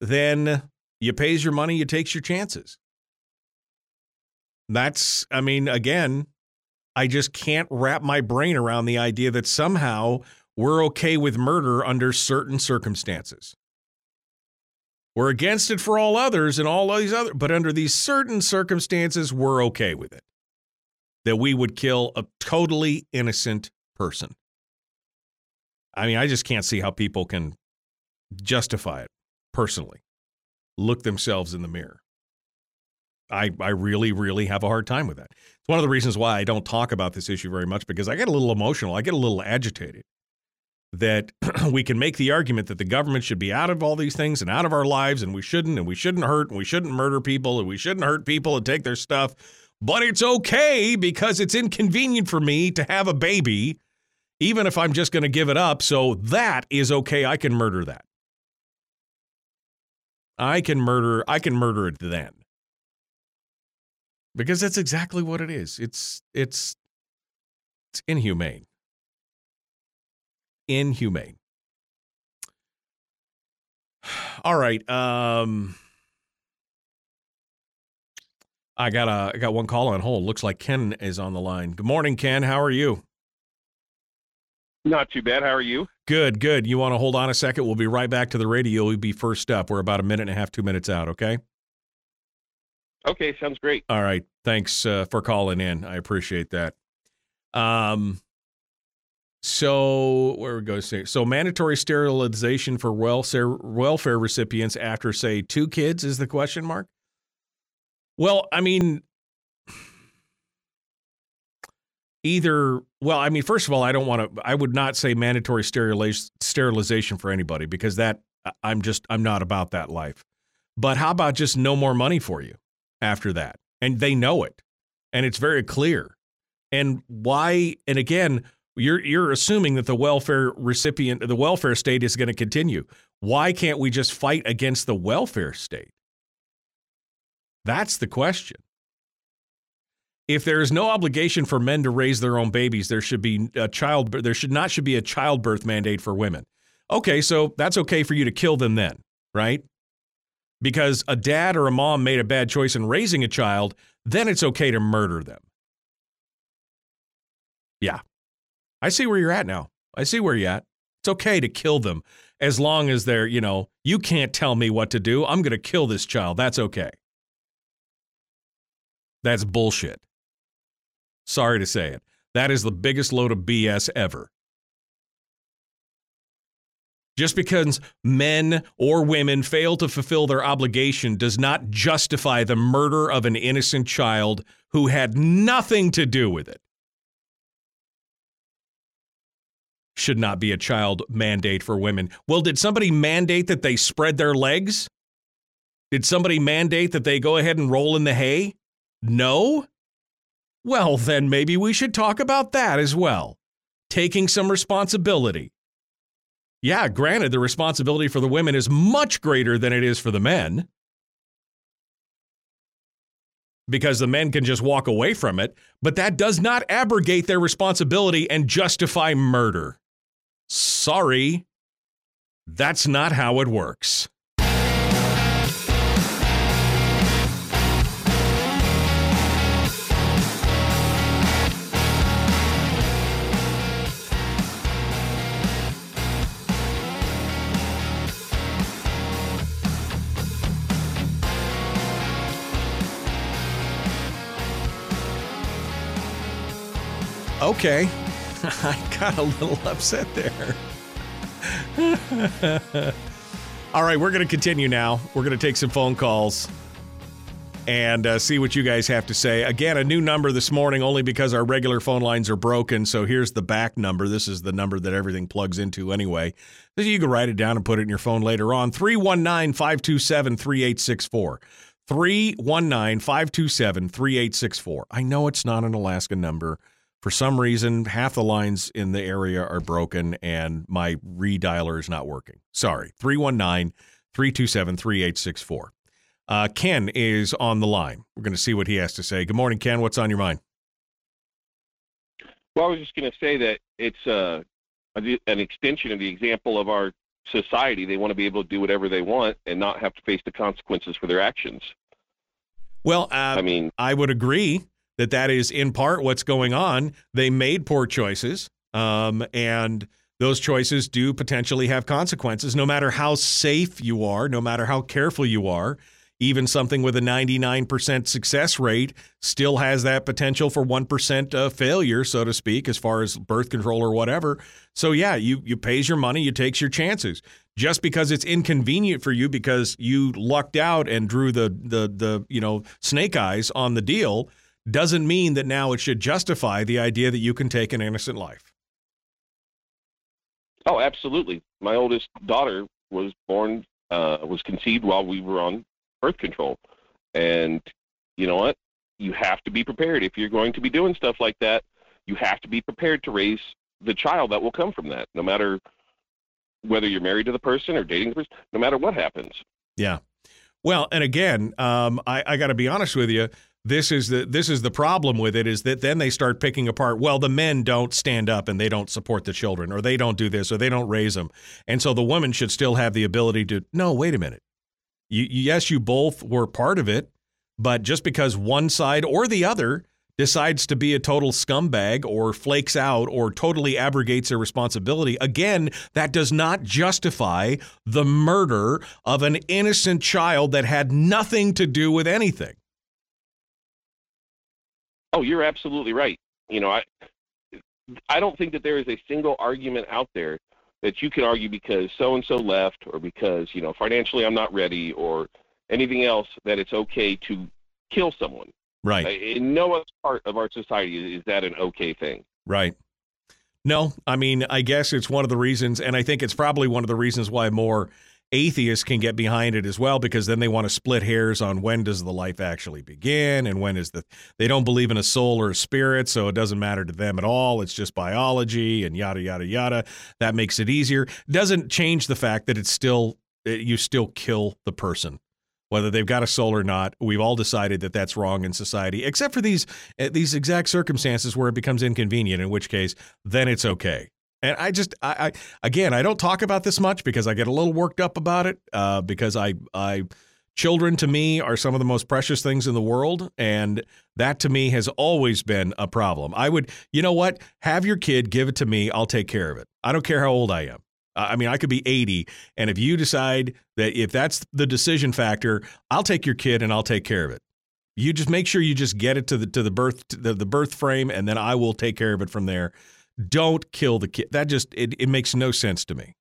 then you pays your money, you takes your chances. That's, I mean, again, I just can't wrap my brain around the idea that somehow we're okay with murder under certain circumstances. We're against it for all others and all these other, but under these certain circumstances, we're okay with it. That we would kill a totally innocent person. I mean, I just can't see how people can justify it personally, look themselves in the mirror. I, I really, really have a hard time with that. It's one of the reasons why I don't talk about this issue very much because I get a little emotional. I get a little agitated that [clears throat] we can make the argument that the government should be out of all these things and out of our lives and we shouldn't and we shouldn't hurt and we shouldn't murder people and we shouldn't hurt people and take their stuff. But it's okay because it's inconvenient for me to have a baby, even if I'm just going to give it up. So that is okay. I can murder that. I can murder I can murder it then. Because that's exactly what it is. It's it's it's inhumane. Inhumane. [sighs] All right. Um I got a I got one call on hold. Looks like Ken is on the line. Good morning, Ken. How are you? Not too bad. How are you? Good, good. You want to hold on a second? We'll be right back to the radio. We'll be first up. We're about a minute and a half, two minutes out, okay? Okay, sounds great. All right. Thanks uh, for calling in. I appreciate that. Um, so where we go? Say so mandatory sterilization for welfare welfare recipients after say two kids is the question mark. Well, I mean, either well i mean first of all i don't want to i would not say mandatory sterilization for anybody because that i'm just i'm not about that life but how about just no more money for you after that and they know it and it's very clear and why and again you're you're assuming that the welfare recipient the welfare state is going to continue why can't we just fight against the welfare state that's the question if there is no obligation for men to raise their own babies, there should be a child. There should not should be a childbirth mandate for women. Okay, so that's okay for you to kill them then, right? Because a dad or a mom made a bad choice in raising a child, then it's okay to murder them. Yeah, I see where you're at now. I see where you're at. It's okay to kill them as long as they're, you know, you can't tell me what to do. I'm going to kill this child. That's okay. That's bullshit. Sorry to say it. That is the biggest load of BS ever. Just because men or women fail to fulfill their obligation does not justify the murder of an innocent child who had nothing to do with it. Should not be a child mandate for women. Well, did somebody mandate that they spread their legs? Did somebody mandate that they go ahead and roll in the hay? No. Well, then maybe we should talk about that as well. Taking some responsibility. Yeah, granted, the responsibility for the women is much greater than it is for the men because the men can just walk away from it, but that does not abrogate their responsibility and justify murder. Sorry, that's not how it works. Okay. [laughs] I got a little upset there. [laughs] All right, we're going to continue now. We're going to take some phone calls and uh, see what you guys have to say. Again, a new number this morning only because our regular phone lines are broken. So here's the back number. This is the number that everything plugs into anyway. So you can write it down and put it in your phone later on. 319 527 3864. 319 527 3864. I know it's not an Alaska number for some reason, half the lines in the area are broken and my redialer is not working. Sorry. 319 327 3864. Uh, Ken is on the line. We're going to see what he has to say. Good morning, Ken. What's on your mind? Well, I was just going to say that it's uh, an extension of the example of our society. They want to be able to do whatever they want and not have to face the consequences for their actions. Well, uh, I mean, I would agree that that is in part what's going on. They made poor choices, um, and those choices do potentially have consequences. No matter how safe you are, no matter how careful you are, even something with a 99% success rate still has that potential for 1% uh, failure, so to speak, as far as birth control or whatever. So yeah, you you pays your money, you takes your chances. Just because it's inconvenient for you because you lucked out and drew the the the you know snake eyes on the deal doesn't mean that now it should justify the idea that you can take an innocent life. Oh, absolutely. My oldest daughter was born, uh, was conceived while we were on birth control. And you know what? You have to be prepared. If you're going to be doing stuff like that, you have to be prepared to raise the child that will come from that, no matter whether you're married to the person or dating the person, no matter what happens. Yeah. Well, and again, um, I, I got to be honest with you this is the this is the problem with it is that then they start picking apart well the men don't stand up and they don't support the children or they don't do this or they don't raise them and so the woman should still have the ability to no wait a minute. You, yes you both were part of it but just because one side or the other decides to be a total scumbag or flakes out or totally abrogates their responsibility again that does not justify the murder of an innocent child that had nothing to do with anything Oh, you're absolutely right. You know, I I don't think that there is a single argument out there that you can argue because so and so left or because, you know, financially I'm not ready or anything else that it's okay to kill someone. Right. In no other part of our society is that an okay thing. Right. No, I mean, I guess it's one of the reasons, and I think it's probably one of the reasons why more atheists can get behind it as well, because then they want to split hairs on when does the life actually begin and when is the. They don't believe in a soul or a spirit, so it doesn't matter to them at all. It's just biology and yada yada yada. That makes it easier. Doesn't change the fact that it's still you still kill the person whether they've got a soul or not. We've all decided that that's wrong in society, except for these uh, these exact circumstances where it becomes inconvenient. In which case, then it's okay. And I just, I, I again, I don't talk about this much because I get a little worked up about it. Uh, because I, I, children to me are some of the most precious things in the world, and that to me has always been a problem. I would, you know what, have your kid give it to me. I'll take care of it. I don't care how old I am. I mean, I could be 80, and if you decide that if that's the decision factor, I'll take your kid and I'll take care of it. You just make sure you just get it to the to the birth to the, the birth frame, and then I will take care of it from there. Don't kill the kid. That just it, it makes no sense to me.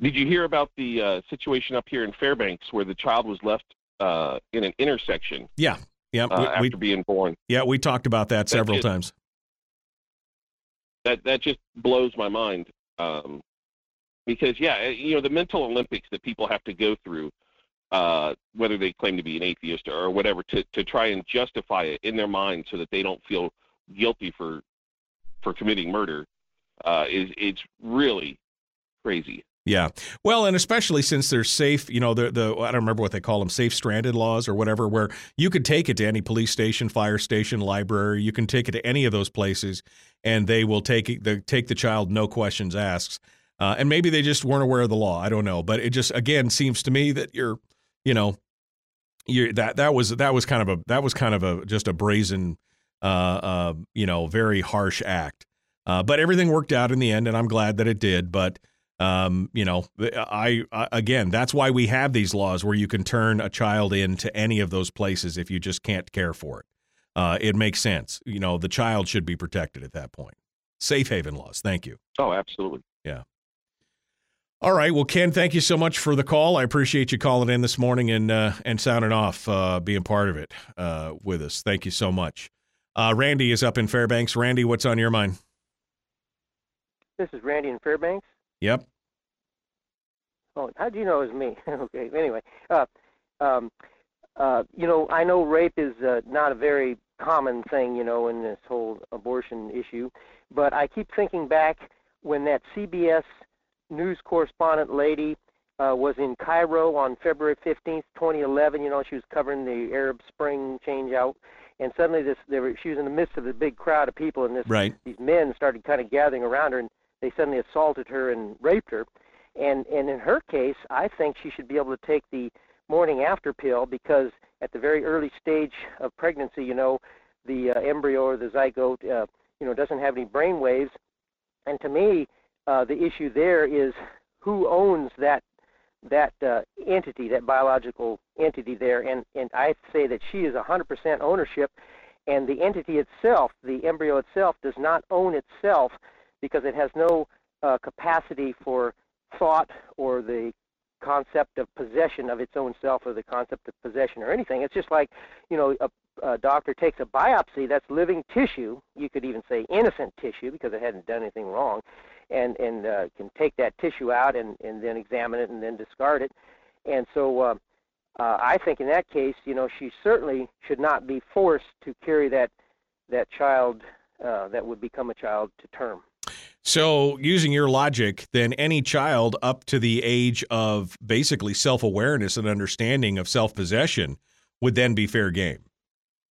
Did you hear about the uh, situation up here in Fairbanks where the child was left uh, in an intersection? Yeah, yeah. Uh, we, after being born. Yeah, we talked about that several just, times. That that just blows my mind. Um, because yeah, eh, you know the mental Olympics that people have to go through, uh, whether they claim to be an atheist or whatever, to to try and justify it in their mind so that they don't feel guilty for for committing murder, uh, is it's really crazy. Yeah. Well, and especially since they're safe, you know, the the I don't remember what they call them, safe stranded laws or whatever, where you could take it to any police station, fire station, library, you can take it to any of those places, and they will take it, they take the child, no questions asked. Uh, and maybe they just weren't aware of the law. I don't know, but it just again seems to me that you're, you know, you that that was that was kind of a that was kind of a just a brazen, uh, uh, you know, very harsh act. Uh, but everything worked out in the end, and I'm glad that it did. But um, you know, I, I again, that's why we have these laws where you can turn a child into any of those places if you just can't care for it. Uh, it makes sense. You know, the child should be protected at that point. Safe haven laws. Thank you. Oh, absolutely. Yeah. All right. Well, Ken, thank you so much for the call. I appreciate you calling in this morning and uh, and sounding off, uh, being part of it uh, with us. Thank you so much. Uh, Randy is up in Fairbanks. Randy, what's on your mind? This is Randy in Fairbanks. Yep. Oh, how do you know it was me? [laughs] okay. Anyway, uh, um, uh, you know, I know rape is uh, not a very common thing, you know, in this whole abortion issue, but I keep thinking back when that CBS news correspondent lady uh, was in Cairo on February 15th, 2011. You know, she was covering the Arab Spring change out, and suddenly this, they were, she was in the midst of a big crowd of people, and this, right. these men started kind of gathering around her, and they suddenly assaulted her and raped her. And and in her case, I think she should be able to take the morning after pill because at the very early stage of pregnancy, you know, the uh, embryo or the zygote, uh, you know, doesn't have any brain waves. And to me, uh, the issue there is who owns that that uh, entity, that biological entity there. And and I say that she is 100% ownership, and the entity itself, the embryo itself, does not own itself because it has no uh, capacity for thought or the concept of possession of its own self or the concept of possession or anything. It's just like, you know, a, a doctor takes a biopsy that's living tissue. You could even say innocent tissue because it hadn't done anything wrong, and and uh, can take that tissue out and and then examine it and then discard it. And so uh, uh, I think in that case, you know, she certainly should not be forced to carry that that child uh, that would become a child to term. So, using your logic, then any child up to the age of basically self awareness and understanding of self possession would then be fair game.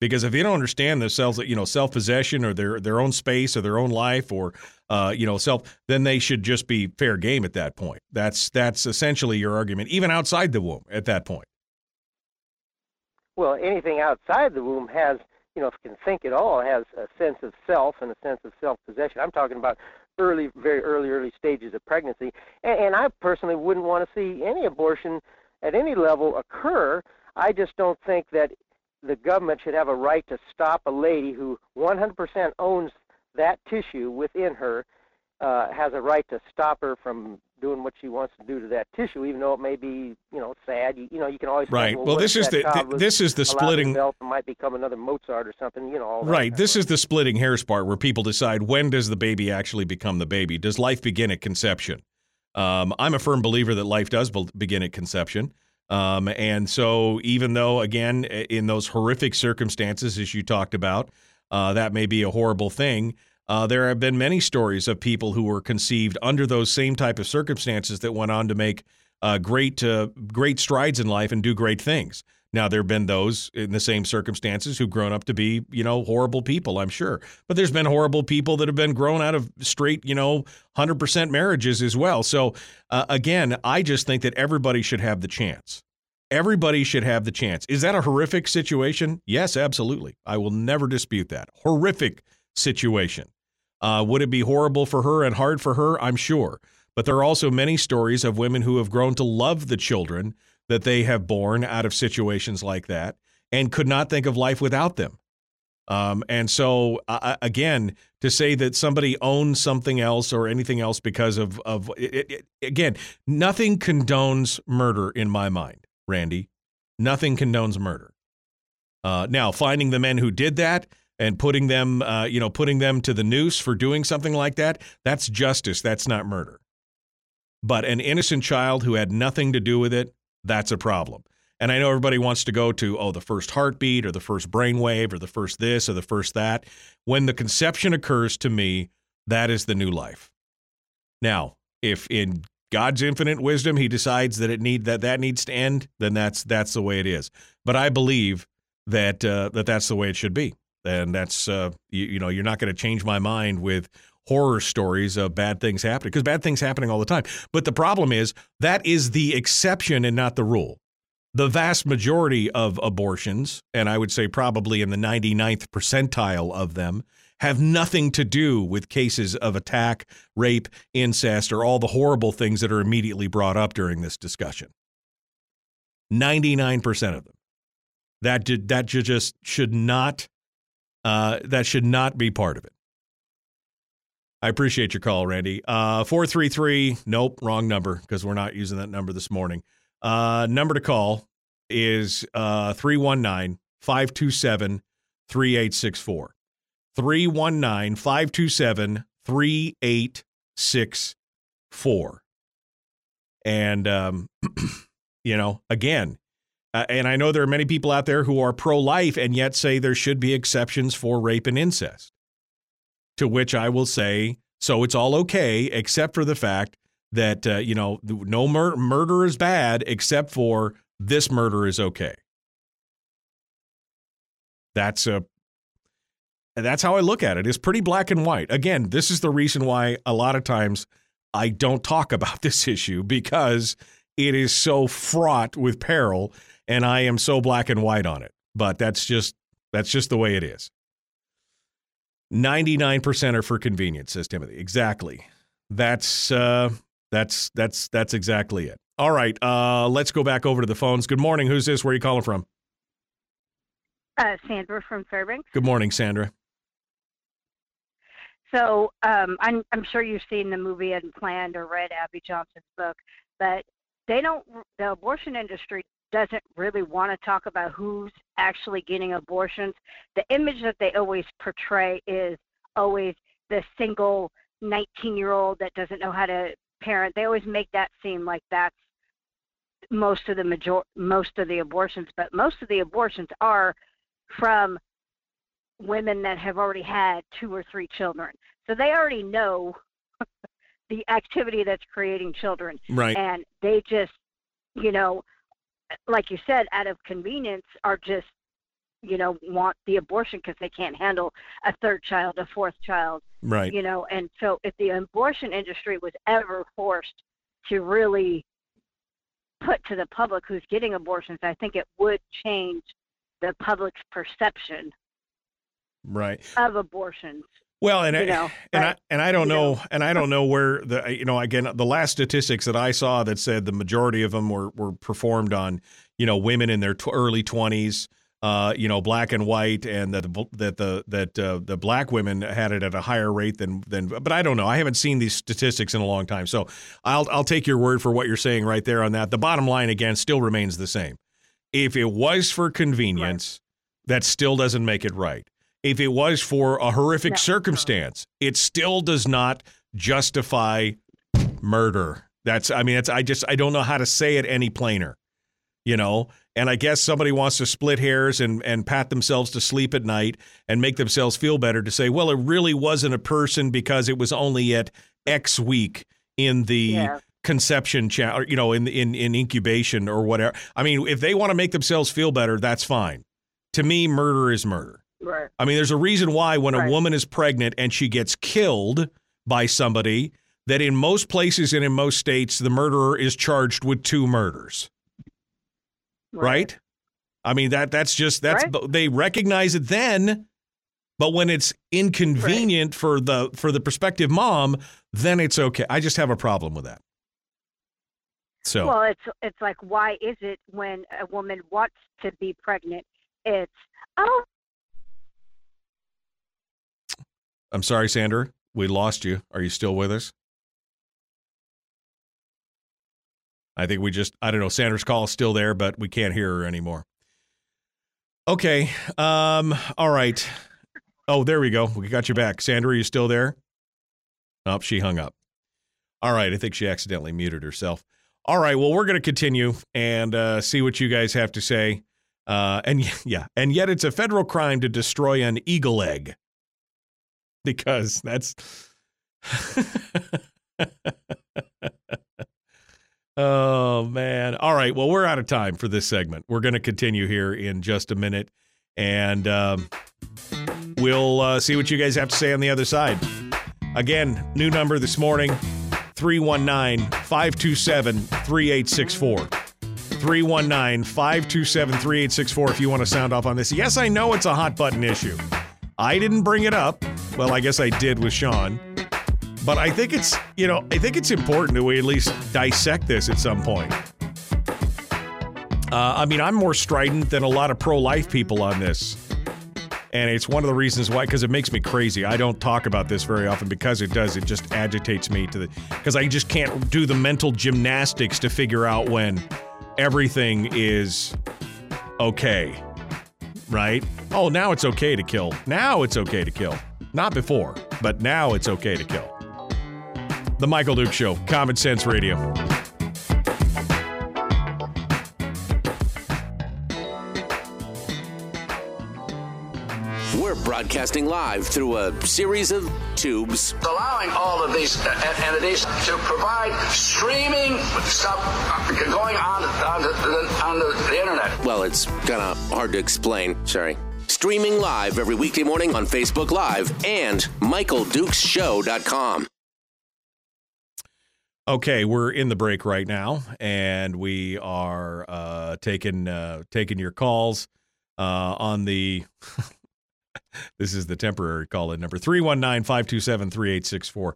Because if they don't understand themselves, you know, self possession or their their own space or their own life or uh, you know self, then they should just be fair game at that point. That's that's essentially your argument, even outside the womb at that point. Well, anything outside the womb has, you know, can think at all, has a sense of self and a sense of self possession. I'm talking about early, very early, early stages of pregnancy. And, and I personally wouldn't want to see any abortion at any level occur. I just don't think that the government should have a right to stop a lady who 100% owns that tissue within her, uh, has a right to stop her from doing what she wants to do to that tissue, even though it may be, you know, sad. You, you know, you can always right. Well, well this is the, this is the splitting. Might become another Mozart or something. You know. right. This is the splitting hairs part where people decide when does the baby actually become the baby? Does life begin at conception? Um, I'm a firm believer that life does be- begin at conception. Um, and so, even though, again, in those horrific circumstances, as you talked about, uh, that may be a horrible thing. Uh, there have been many stories of people who were conceived under those same type of circumstances that went on to make uh, great, uh, great strides in life and do great things. Now there have been those in the same circumstances who've grown up to be, you know, horrible people, I'm sure. But there's been horrible people that have been grown out of straight, you know, 100% marriages as well. So uh, again, I just think that everybody should have the chance. Everybody should have the chance. Is that a horrific situation? Yes, absolutely. I will never dispute that. Horrific situation. Uh, would it be horrible for her and hard for her? I'm sure. But there are also many stories of women who have grown to love the children that they have borne out of situations like that and could not think of life without them. Um, and so, uh, again, to say that somebody owns something else or anything else because of of it, it, again, nothing condones murder in my mind, Randy. Nothing condones murder. Uh, now, finding the men who did that and putting them, uh, you know, putting them to the noose for doing something like that, that's justice. That's not murder. But an innocent child who had nothing to do with it, that's a problem. And I know everybody wants to go to, oh, the first heartbeat or the first brainwave or the first this or the first that. When the conception occurs to me, that is the new life. Now, if in God's infinite wisdom he decides that it need that that needs to end, then that's that's the way it is. But I believe that uh, that that's the way it should be, and that's uh, you, you know you're not going to change my mind with horror stories of bad things happening because bad things happening all the time. But the problem is that is the exception and not the rule. The vast majority of abortions, and I would say probably in the 99th percentile of them, have nothing to do with cases of attack, rape, incest, or all the horrible things that are immediately brought up during this discussion. 99% of them. That, did, that just should not uh, that should not be part of it. I appreciate your call, Randy. Uh, 433, nope, wrong number because we're not using that number this morning. Uh, number to call is uh, 319 527 3864. 319 527 3864. And, um, [clears throat] you know, again, uh, and I know there are many people out there who are pro life and yet say there should be exceptions for rape and incest. To which I will say, so it's all okay, except for the fact that, uh, you know, no mur- murder is bad, except for this murder is okay. That's a that's how I look at it. It's pretty black and white. Again, this is the reason why a lot of times I don't talk [laughs] about this issue because it is so fraught with peril and I am so black and white on it. But that's just that's just the way it is. 99% are for convenience, says Timothy. Exactly. That's uh that's that's that's exactly it. All right, uh let's go back over to the phones. Good morning. Who's this? Where are you calling from? Uh, Sandra from Fairbanks. Good morning, Sandra. So um, I'm I'm sure you've seen the movie Unplanned or read Abby Johnson's book, but they don't. The abortion industry doesn't really want to talk about who's actually getting abortions. The image that they always portray is always the single 19 year old that doesn't know how to parent. They always make that seem like that's most of the major most of the abortions, but most of the abortions are from women that have already had two or three children. So they already know [laughs] the activity that's creating children. Right. And they just, you know, like you said, out of convenience, are just, you know, want the abortion because they can't handle a third child, a fourth child. Right. You know, and so if the abortion industry was ever forced to really put to the public who's getting abortions, I think it would change the public's perception right of abortions. Well, and you I, know, and but, I and I don't know, know, and I don't know where the you know again the last statistics that I saw that said the majority of them were were performed on you know women in their early twenties. uh, you know, black and white, and that the that the that uh, the black women had it at a higher rate than than. But I don't know. I haven't seen these statistics in a long time, so I'll I'll take your word for what you're saying right there on that. The bottom line again still remains the same. If it was for convenience, right. that still doesn't make it right. If it was for a horrific no, circumstance, no. it still does not justify murder. That's I mean, it's I just I don't know how to say it any plainer. You know, and I guess somebody wants to split hairs and, and pat themselves to sleep at night and make themselves feel better to say, well, it really wasn't a person because it was only at X week in the yeah. conception, cha- you know, in, in, in incubation or whatever. I mean, if they want to make themselves feel better, that's fine. To me, murder is murder. Right. I mean, there's a reason why when right. a woman is pregnant and she gets killed by somebody, that in most places and in most states, the murderer is charged with two murders right? right? I mean that that's just that's they recognize it then, but when it's inconvenient for the for the prospective mom, then it's okay. I just have a problem with that. So well, it's it's like why is it when a woman wants to be pregnant, it's oh. I'm sorry, Sandra. We lost you. Are you still with us? I think we just, I don't know, Sandra's call is still there, but we can't hear her anymore. Okay. Um, all right. Oh, there we go. We got you back. Sandra, are you still there? Oh, she hung up. All right. I think she accidentally muted herself. All right. Well, we're going to continue and uh, see what you guys have to say. Uh, and [laughs] yeah, and yet it's a federal crime to destroy an eagle egg [laughs] because that's. [laughs] Oh man! All right. Well, we're out of time for this segment. We're going to continue here in just a minute, and um, we'll uh, see what you guys have to say on the other side. Again, new number this morning 319 527 3864. 319 527 3864 if you want to sound off on this. Yes, I know it's a hot button issue. I didn't bring it up. Well, I guess I did with Sean. But I think it's, you know, I think it's important that we at least dissect this at some point. Uh, I mean, I'm more strident than a lot of pro life people on this. And it's one of the reasons why, because it makes me crazy. I don't talk about this very often because it does. It just agitates me to the, because I just can't do the mental gymnastics to figure out when everything is okay. Right? Oh, now it's okay to kill. Now it's okay to kill. Not before, but now it's okay to kill. The Michael Duke Show, Common Sense Radio. We're broadcasting live through a series of tubes. Allowing all of these uh, entities to provide streaming stuff going on on the, on the internet. Well, it's kind of hard to explain. Sorry. Streaming live every weekday morning on Facebook Live and MichaelDukesShow.com. Okay, we're in the break right now, and we are uh, taking uh, taking your calls uh, on the. [laughs] this is the temporary call in number 319 527 3864.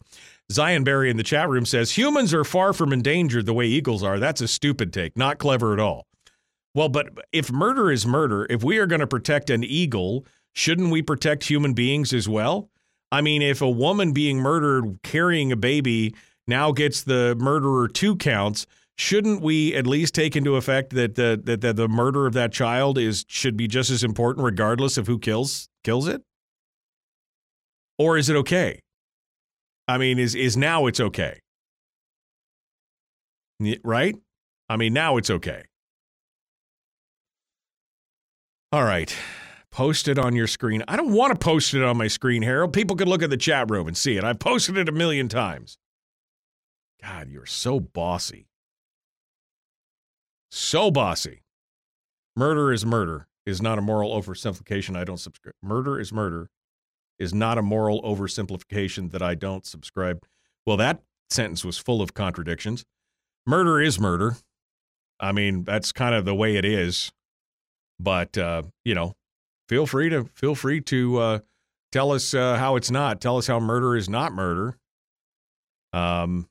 Zion Barry in the chat room says humans are far from endangered the way eagles are. That's a stupid take, not clever at all. Well, but if murder is murder, if we are going to protect an eagle, shouldn't we protect human beings as well? I mean, if a woman being murdered carrying a baby now gets the murderer two counts, shouldn't we at least take into effect that the that the, the murder of that child is should be just as important regardless of who kills kills it? Or is it okay? I mean, is is now it's okay? Right? I mean, now it's okay. All right. Post it on your screen. I don't want to post it on my screen, Harold. People could look at the chat room and see it. I've posted it a million times. God, you're so bossy. So bossy. Murder is murder is not a moral oversimplification I don't subscribe. Murder is murder is not a moral oversimplification that I don't subscribe. Well, that sentence was full of contradictions. Murder is murder. I mean, that's kind of the way it is. But uh, you know, feel free to feel free to uh, tell us uh, how it's not. Tell us how murder is not murder. Um,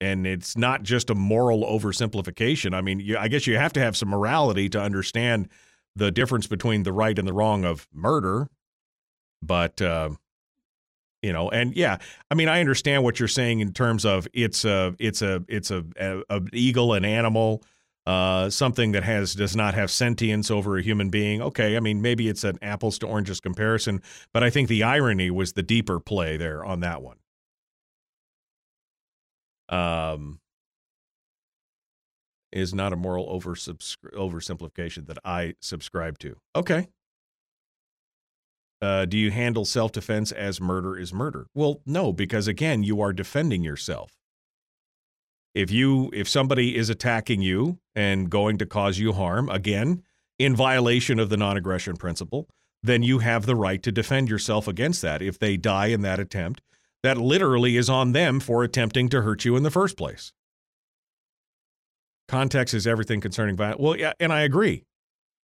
and it's not just a moral oversimplification. I mean, you, I guess you have to have some morality to understand the difference between the right and the wrong of murder. But uh, you know, and yeah, I mean, I understand what you're saying in terms of it's a it's a it's a, a, a eagle, an animal, uh, something that has does not have sentience over a human being. Okay, I mean, maybe it's an apples to oranges comparison, but I think the irony was the deeper play there on that one. Um, is not a moral oversimplification that I subscribe to. Okay. Uh, do you handle self defense as murder is murder? Well, no, because again, you are defending yourself. If you if somebody is attacking you and going to cause you harm, again, in violation of the non-aggression principle, then you have the right to defend yourself against that. If they die in that attempt, that literally is on them for attempting to hurt you in the first place. Context is everything concerning violence. Well, yeah, and I agree.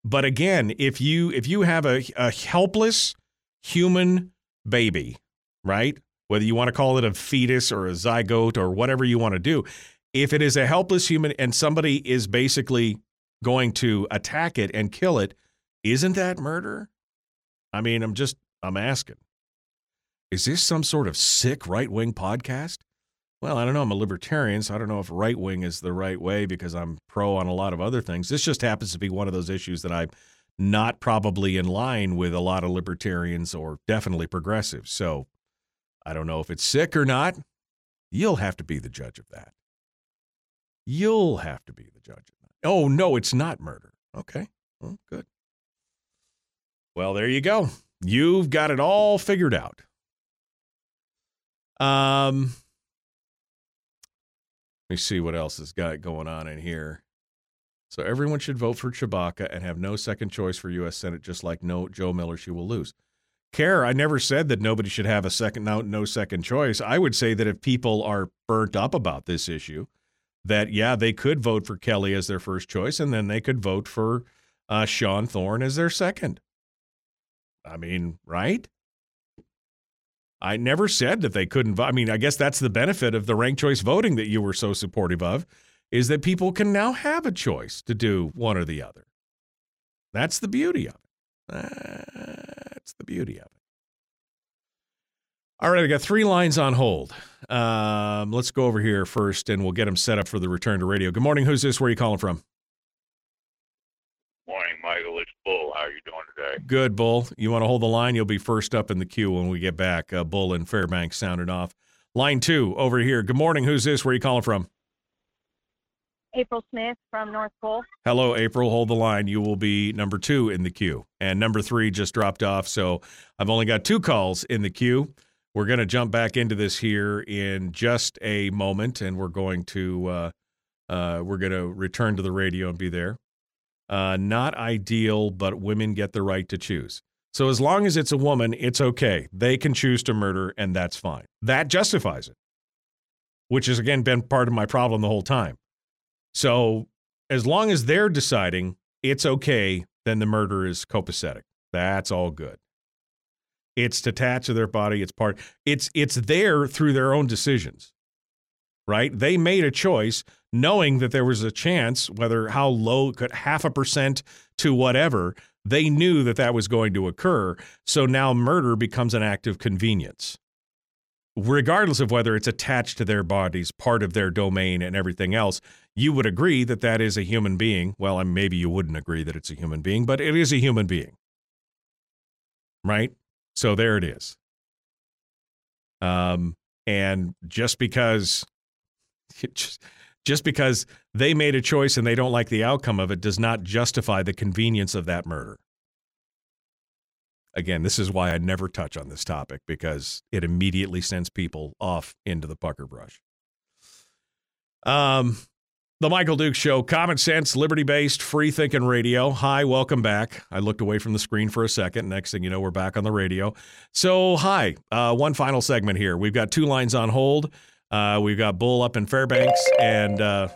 But again, if you if you have a, a helpless human baby, right? Whether you want to call it a fetus or a zygote or whatever you want to do, if it is a helpless human and somebody is basically going to attack it and kill it, isn't that murder? I mean, I'm just I'm asking. Is this some sort of sick right wing podcast? Well, I don't know. I'm a libertarian, so I don't know if right wing is the right way because I'm pro on a lot of other things. This just happens to be one of those issues that I'm not probably in line with a lot of libertarians or definitely progressives. So I don't know if it's sick or not. You'll have to be the judge of that. You'll have to be the judge of that. Oh, no, it's not murder. Okay. Well, good. Well, there you go. You've got it all figured out. Um, let me see what else has got going on in here. So everyone should vote for Tshibaka and have no second choice for U.S. Senate, just like no Joe Miller, she will lose. Care, I never said that nobody should have a second no, no second choice. I would say that if people are burnt up about this issue, that yeah, they could vote for Kelly as their first choice, and then they could vote for uh, Sean Thorne as their second. I mean, right? I never said that they couldn't. I mean, I guess that's the benefit of the ranked choice voting that you were so supportive of, is that people can now have a choice to do one or the other. That's the beauty of it. That's the beauty of it. All right, I got three lines on hold. Um, let's go over here first, and we'll get them set up for the return to radio. Good morning. Who's this? Where are you calling from? Morning, Michael. It's Bull. How are you doing today? Good, Bull. You want to hold the line? You'll be first up in the queue when we get back. Uh, Bull and Fairbanks sounded off. Line two over here. Good morning. Who's this? Where are you calling from? April Smith from North Pole. Hello, April. Hold the line. You will be number two in the queue. And number three just dropped off. So I've only got two calls in the queue. We're going to jump back into this here in just a moment, and we're going to uh, uh, we're going to return to the radio and be there. Uh, not ideal, but women get the right to choose. So as long as it's a woman, it's okay. They can choose to murder, and that's fine. That justifies it, which has again been part of my problem the whole time. So as long as they're deciding it's okay, then the murder is copacetic. That's all good. It's attached to their body. It's part. It's it's there through their own decisions, right? They made a choice knowing that there was a chance, whether how low, could half a percent to whatever. They knew that that was going to occur. So now murder becomes an act of convenience, regardless of whether it's attached to their bodies, part of their domain, and everything else. You would agree that that is a human being. Well, maybe you wouldn't agree that it's a human being, but it is a human being, right? So there it is. Um, and just because [laughs] just, just because they made a choice and they don't like the outcome of it does not justify the convenience of that murder. Again, this is why I never touch on this topic because it immediately sends people off into the pucker brush. Um, the Michael Duke Show, common sense, liberty based, free thinking radio. Hi, welcome back. I looked away from the screen for a second. Next thing you know, we're back on the radio. So, hi, uh, one final segment here. We've got two lines on hold. Uh, we've got Bull up in Fairbanks, and uh,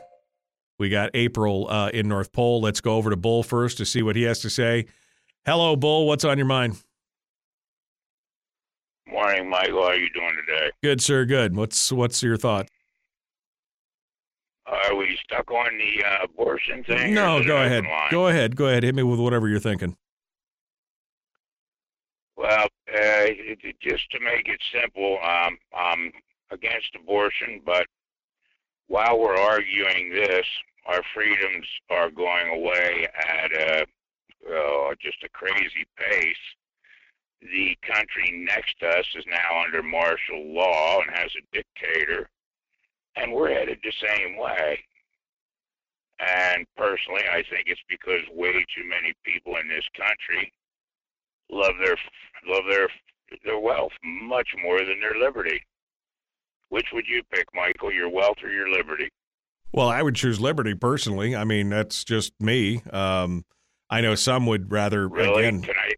we got April uh, in North Pole. Let's go over to Bull first to see what he has to say. Hello, Bull. What's on your mind? Morning, Michael. How are you doing today? Good, sir. Good. What's what's your thought? Are we stuck on the uh, abortion thing? No, go ahead. Go ahead. Go ahead. Hit me with whatever you're thinking. Well, uh, just to make it simple, um, I'm against abortion, but while we're arguing this, our freedoms are going away at a, uh, just a crazy pace. The country next to us is now under martial law and has a dictator, and we're headed the same way. And personally, I think it's because way too many people in this country love their love their their wealth much more than their liberty. Which would you pick, Michael? Your wealth or your liberty? Well, I would choose liberty personally. I mean, that's just me. Um, I know some would rather. Really? Again, Can I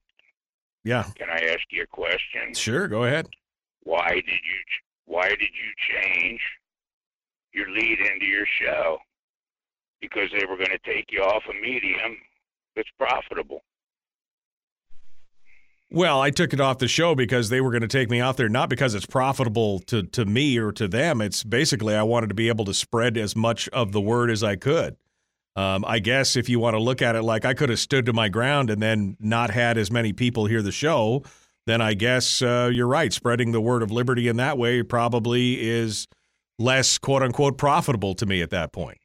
yeah. can I ask you a question? Sure. Go ahead. Why did you why did you change your lead into your show? Because they were going to take you off a medium that's profitable. Well, I took it off the show because they were going to take me out there, not because it's profitable to, to me or to them. It's basically I wanted to be able to spread as much of the word as I could. Um, I guess if you want to look at it like I could have stood to my ground and then not had as many people hear the show, then I guess uh, you're right. Spreading the word of liberty in that way probably is less quote unquote profitable to me at that point.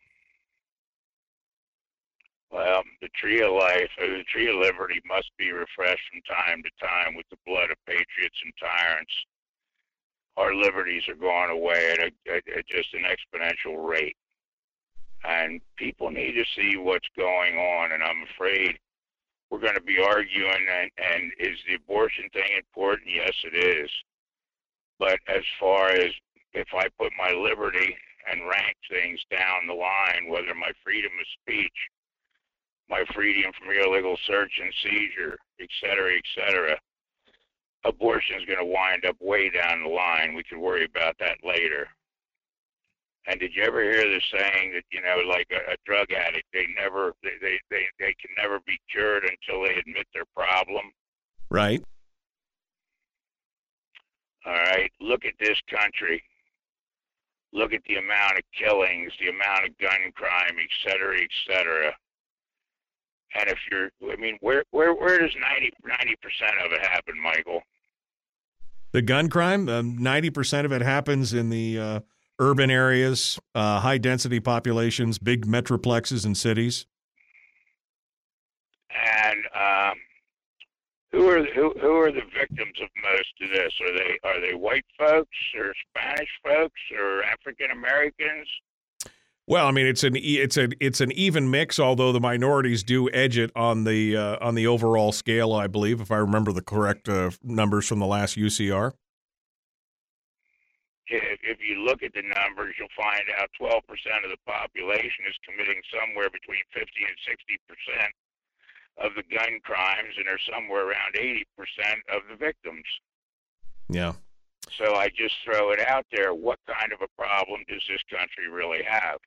Well, the tree of life, uh, the tree of liberty must be refreshed from time to time with the blood of patriots and tyrants. Our liberties are going away at, a, at, at just an exponential rate. And people need to see what's going on. And I'm afraid we're going to be arguing. And, and is the abortion thing important? Yes, it is. But as far as if I put my liberty and rank things down the line, whether my freedom of speech, my freedom from illegal search and seizure, et cetera, et cetera. Abortion is going to wind up way down the line. We can worry about that later. And did you ever hear the saying that you know, like a, a drug addict, they never, they, they, they, they can never be cured until they admit their problem. Right. All right. Look at this country. Look at the amount of killings, the amount of gun crime, et cetera, et cetera. And if you're, I mean, where where where does 90 percent of it happen, Michael? The gun crime, um, 90% of it happens in the uh, urban areas, uh, high density populations, big metroplexes and cities. And um, who are who who are the victims of most of this? Are they are they white folks or Spanish folks or African Americans? Well, I mean, it's an it's a it's an even mix, although the minorities do edge it on the uh, on the overall scale. I believe, if I remember the correct uh, numbers from the last UCR. If, if you look at the numbers, you'll find out 12% of the population is committing somewhere between 50 and 60 percent of the gun crimes, and are somewhere around 80 percent of the victims. Yeah. So I just throw it out there. What kind of a problem does this country really have?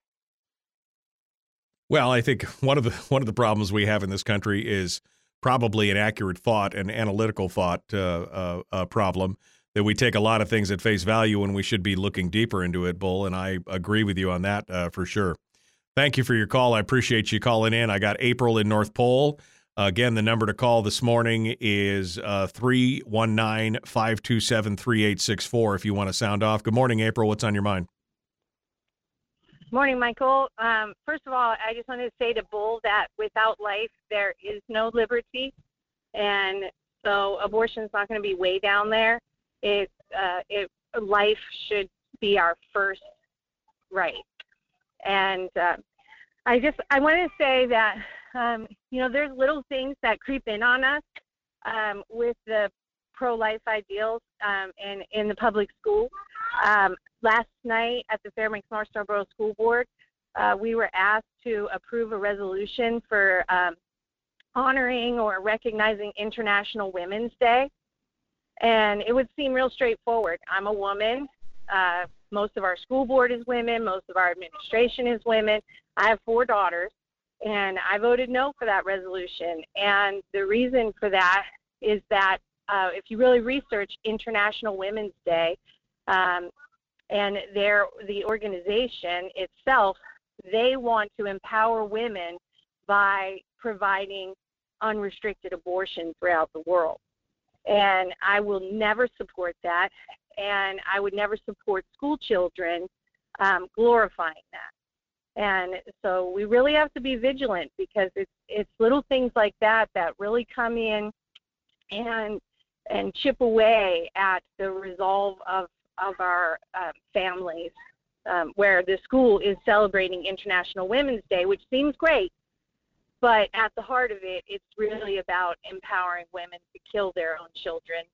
Well, I think one of the one of the problems we have in this country is probably an accurate thought an analytical thought uh, uh, uh, problem that we take a lot of things at face value when we should be looking deeper into it, Bull. And I agree with you on that uh, for sure. Thank you for your call. I appreciate you calling in. I got April in North Pole. Again, the number to call this morning is uh, 319 527 3864 if you want to sound off. Good morning, April. What's on your mind? Morning, Michael. Um, first of all, I just wanted to say to Bull that without life, there is no liberty. And so abortion is not going to be way down there. It, uh, it, life should be our first right. And uh, I just, I want to say that, um, you know, there's little things that creep in on us um, with the pro-life ideals um, in, in the public school. Um, last night at the Fairbanks North Star Borough School Board, uh, we were asked to approve a resolution for um, honoring or recognizing International Women's Day. And it would seem real straightforward. I'm a woman. Uh, most of our school board is women. Most of our administration is women. I have four daughters, and I voted no for that resolution. And the reason for that is that uh, if you really research International Women's Day, um, and their the organization itself, they want to empower women by providing unrestricted abortion throughout the world. And I will never support that. And I would never support school children um, glorifying that. And so we really have to be vigilant because it's it's little things like that that really come in and and chip away at the resolve of of our uh, families. Um, where the school is celebrating International Women's Day, which seems great, but at the heart of it, it's really about empowering women to kill their own children,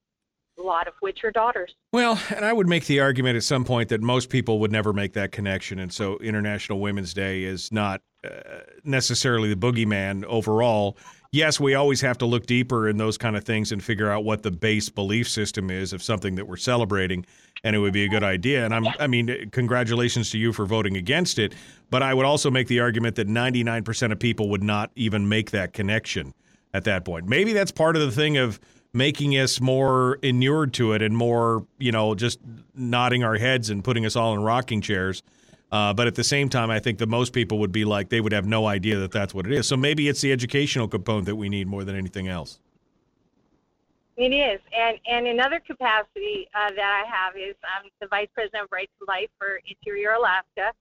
a lot of which are daughters. Well, and I would make the argument at some point that most people would never make that connection. And so International Women's Day is not uh, necessarily the boogeyman overall. Yes, we always have to look deeper in those kind of things and figure out what the base belief system is of something that we're celebrating and it would be a good idea. And I'm, I mean, congratulations to you for voting against it. But I would also make the argument that 99% of people would not even make that connection at that point. Maybe that's part of the thing of making us more inured to it and more, you know, just nodding our heads and putting us all in rocking chairs. Uh, but at the same time, I think that most people would be like, they would have no idea that that's what it is. So maybe it's the educational component that we need more than anything else. It is, and and another capacity uh, that I have is I'm the vice president of Right to Life for Interior Alaska,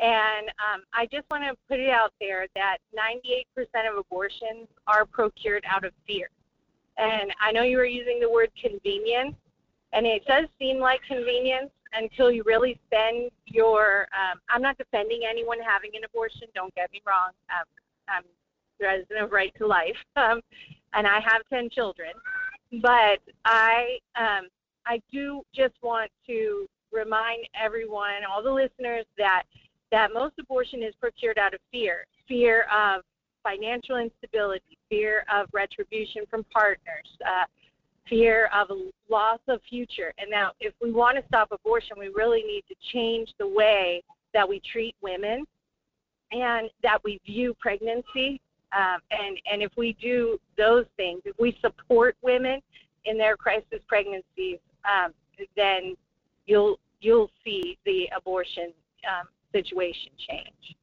and um, I just want to put it out there that 98% of abortions are procured out of fear. And I know you were using the word convenience, and it does seem like convenience until you really spend your. Um, I'm not defending anyone having an abortion. Don't get me wrong. Um, I'm resident of Right to Life, [laughs] um, and I have 10 children. But I um, I do just want to remind everyone, all the listeners, that that most abortion is procured out of fear, fear of financial instability, fear of retribution from partners, uh, fear of loss of future. And now, if we want to stop abortion, we really need to change the way that we treat women and that we view pregnancy um, and and if we do those things, if we support women in their crisis pregnancies, um, then you'll you'll see the abortion um, situation change.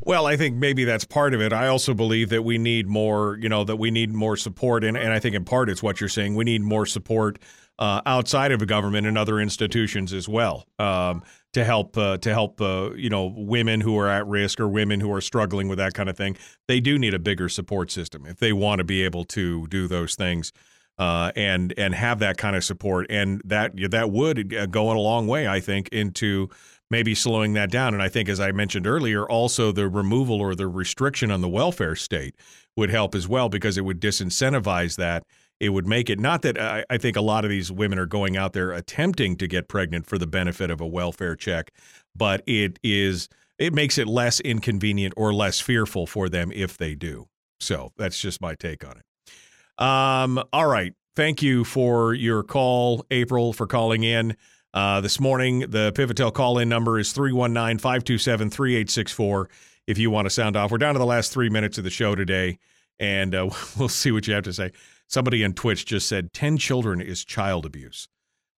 Well, I think maybe that's part of it. I also believe that we need more, you know, that we need more support. And, and I think in part it's what you're saying. We need more support uh, outside of the government and other institutions as well um, to help uh, to help uh, you know women who are at risk or women who are struggling with that kind of thing. They do need a bigger support system if they want to be able to do those things. Uh, and and have that kind of support, and that that would uh, go a long way, I think, into maybe slowing that down. And I think, as I mentioned earlier, also the removal or the restriction on the welfare state would help as well because it would disincentivize that it would make it not that I, I, think a lot of these women are going out there attempting to get pregnant for the benefit of a welfare check, but it is it makes it less inconvenient or less fearful for them if they do. So that's just my take on it. Um, all right. Thank you for your call, April, for calling in. Uh, this morning, the Pivotel call in number is 319 527 3864 if you want to sound off. We're down to the last three minutes of the show today, and uh, [laughs] we'll see what you have to say somebody on Twitch just said 10 children is child abuse.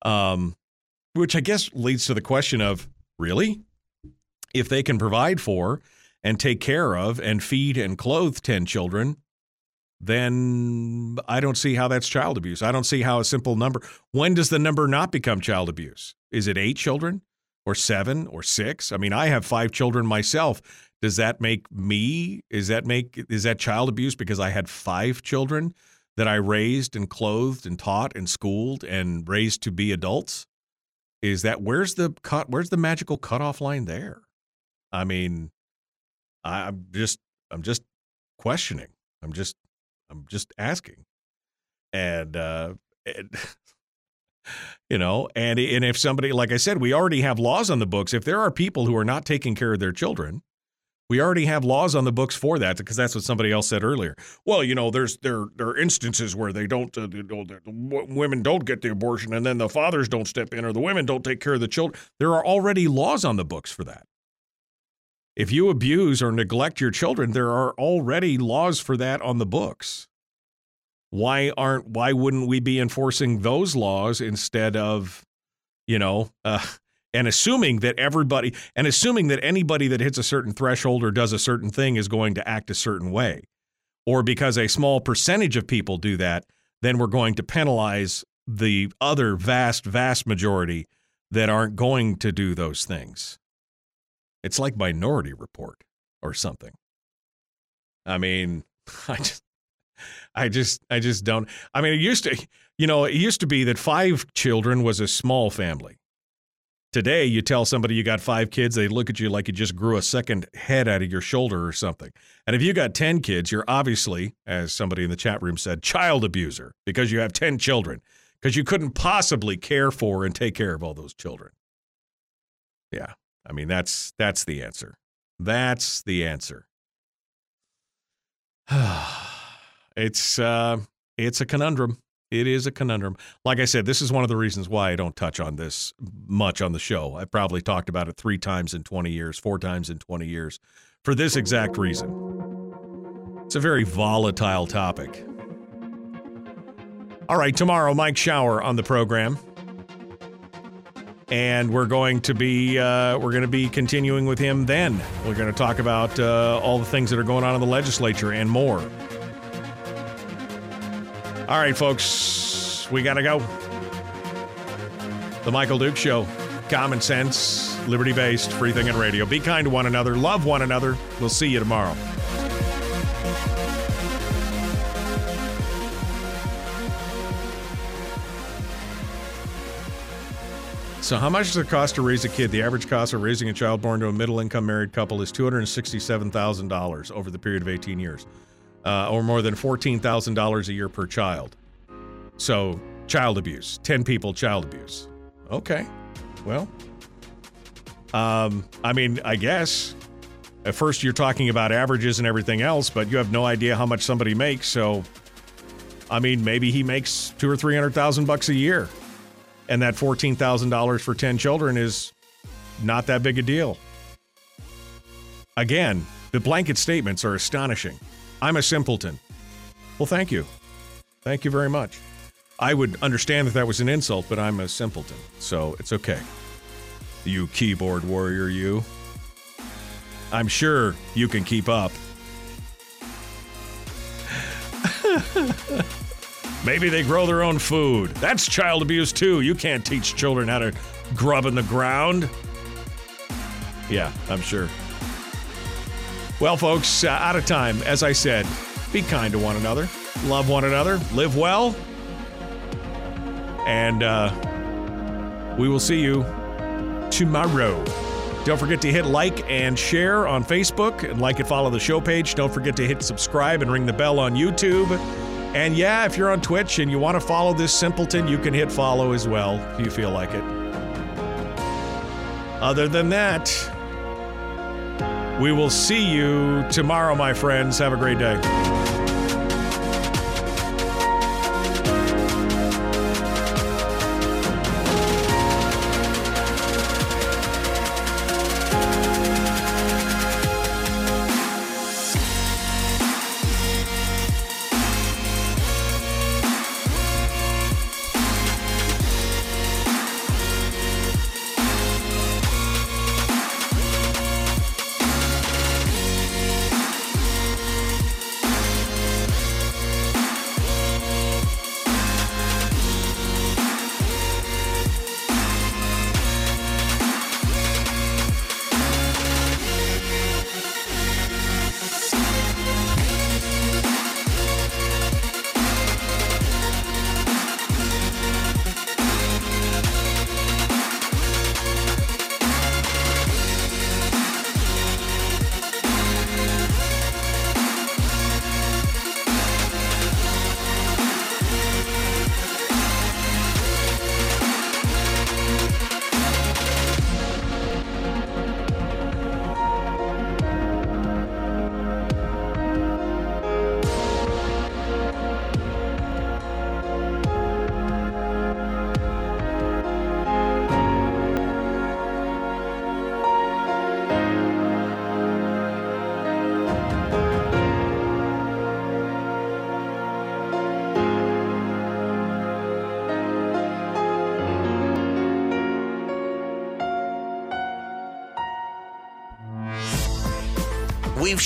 Um, which I guess leads to the question of really? If they can provide for and take care of and feed and clothe 10 children, then I don't see how that's child abuse. I don't see how a simple number. When does the number not become child abuse? Is it eight children or seven or six? I mean, I have five children myself. Does that make me? Is that make is that child abuse because I had five children? that I raised and clothed and taught and schooled and raised to be adults? Is that where's the cut? Where's the magical cutoff line there? I mean, I'm just I'm just questioning. I'm just I'm just asking, and uh, and, [laughs] you know, and and if somebody like I said, we already have laws on the books. If there are people who are not taking care of their children, we already have laws on the books for that because that's what somebody else said earlier. Well, you know, there's there there are instances where they don't uh, know, the women don't get the abortion and then the fathers don't step in or the women don't take care of the children. There are already laws on the books for that. If you abuse or neglect your children, there are already laws for that on the books. Why aren't why wouldn't we be enforcing those laws instead of, you know, uh, and assuming that everybody and assuming that anybody that hits a certain threshold or does a certain thing is going to act a certain way or because a small percentage of people do that then we're going to penalize the other vast vast majority that aren't going to do those things it's like minority report or something i mean [laughs] i just I just I just don't I mean it used to you know it used to be that 5 children was a small family Today, you tell somebody you got five kids, they look at you like you just grew a second head out of your shoulder or something. And if you got 10 kids, you're obviously, as somebody in the chat room said, child abuser because you have 10 children, because you couldn't possibly care for and take care of all those children. Yeah. I mean, that's that's the answer. That's the answer. [sighs] it's uh it's a conundrum. It is a conundrum. Like I said, this is one of the reasons why I don't touch on this much on the show. I probably talked about it three times in 20 years, four times in 20 years, for this exact reason. It's a very volatile topic. All right, tomorrow, Mike Shower on the program. And we're going to be uh, we're going to be continuing with him. Then we're going to talk about uh, all the things that are going on in the legislature and more. All right, folks, we got to go. The Michael Duke Show. Common sense, liberty based, free thinking radio. Be kind to one another, love one another. We'll see you tomorrow. So, how much does it cost to raise a kid? The average cost of raising a child born to a middle income married couple is $267,000 over the period of 18 years uh, or more than $14,000 a year per child. So, child abuse, 10 people, child abuse. Okay. Well, um, I mean, I guess at first you're talking about averages and everything else, but you have no idea how much somebody makes. So, I mean, maybe he makes two or three hundred thousand bucks a year, and that fourteen thousand dollars for ten children is not that big a deal. Again, the blanket statements are astonishing. I'm a simpleton. Well, thank you. Thank you very much. I would understand that that was an insult, but I'm a simpleton, so it's okay. You keyboard warrior, you. I'm sure you can keep up. [laughs] Maybe they grow their own food. That's child abuse, too. You can't teach children how to grub in the ground. Yeah, I'm sure. Well, folks, uh, out of time. As I said, be kind to one another, love one another, live well, and uh, we will see you tomorrow. Don't forget to hit like and share on Facebook and like and follow the show page. Don't forget to hit subscribe and ring the bell on YouTube. And yeah, if you're on Twitch and you want to follow this simpleton, you can hit follow as well if you feel like it. Other than that, we will see you tomorrow, my friends. Have a great day.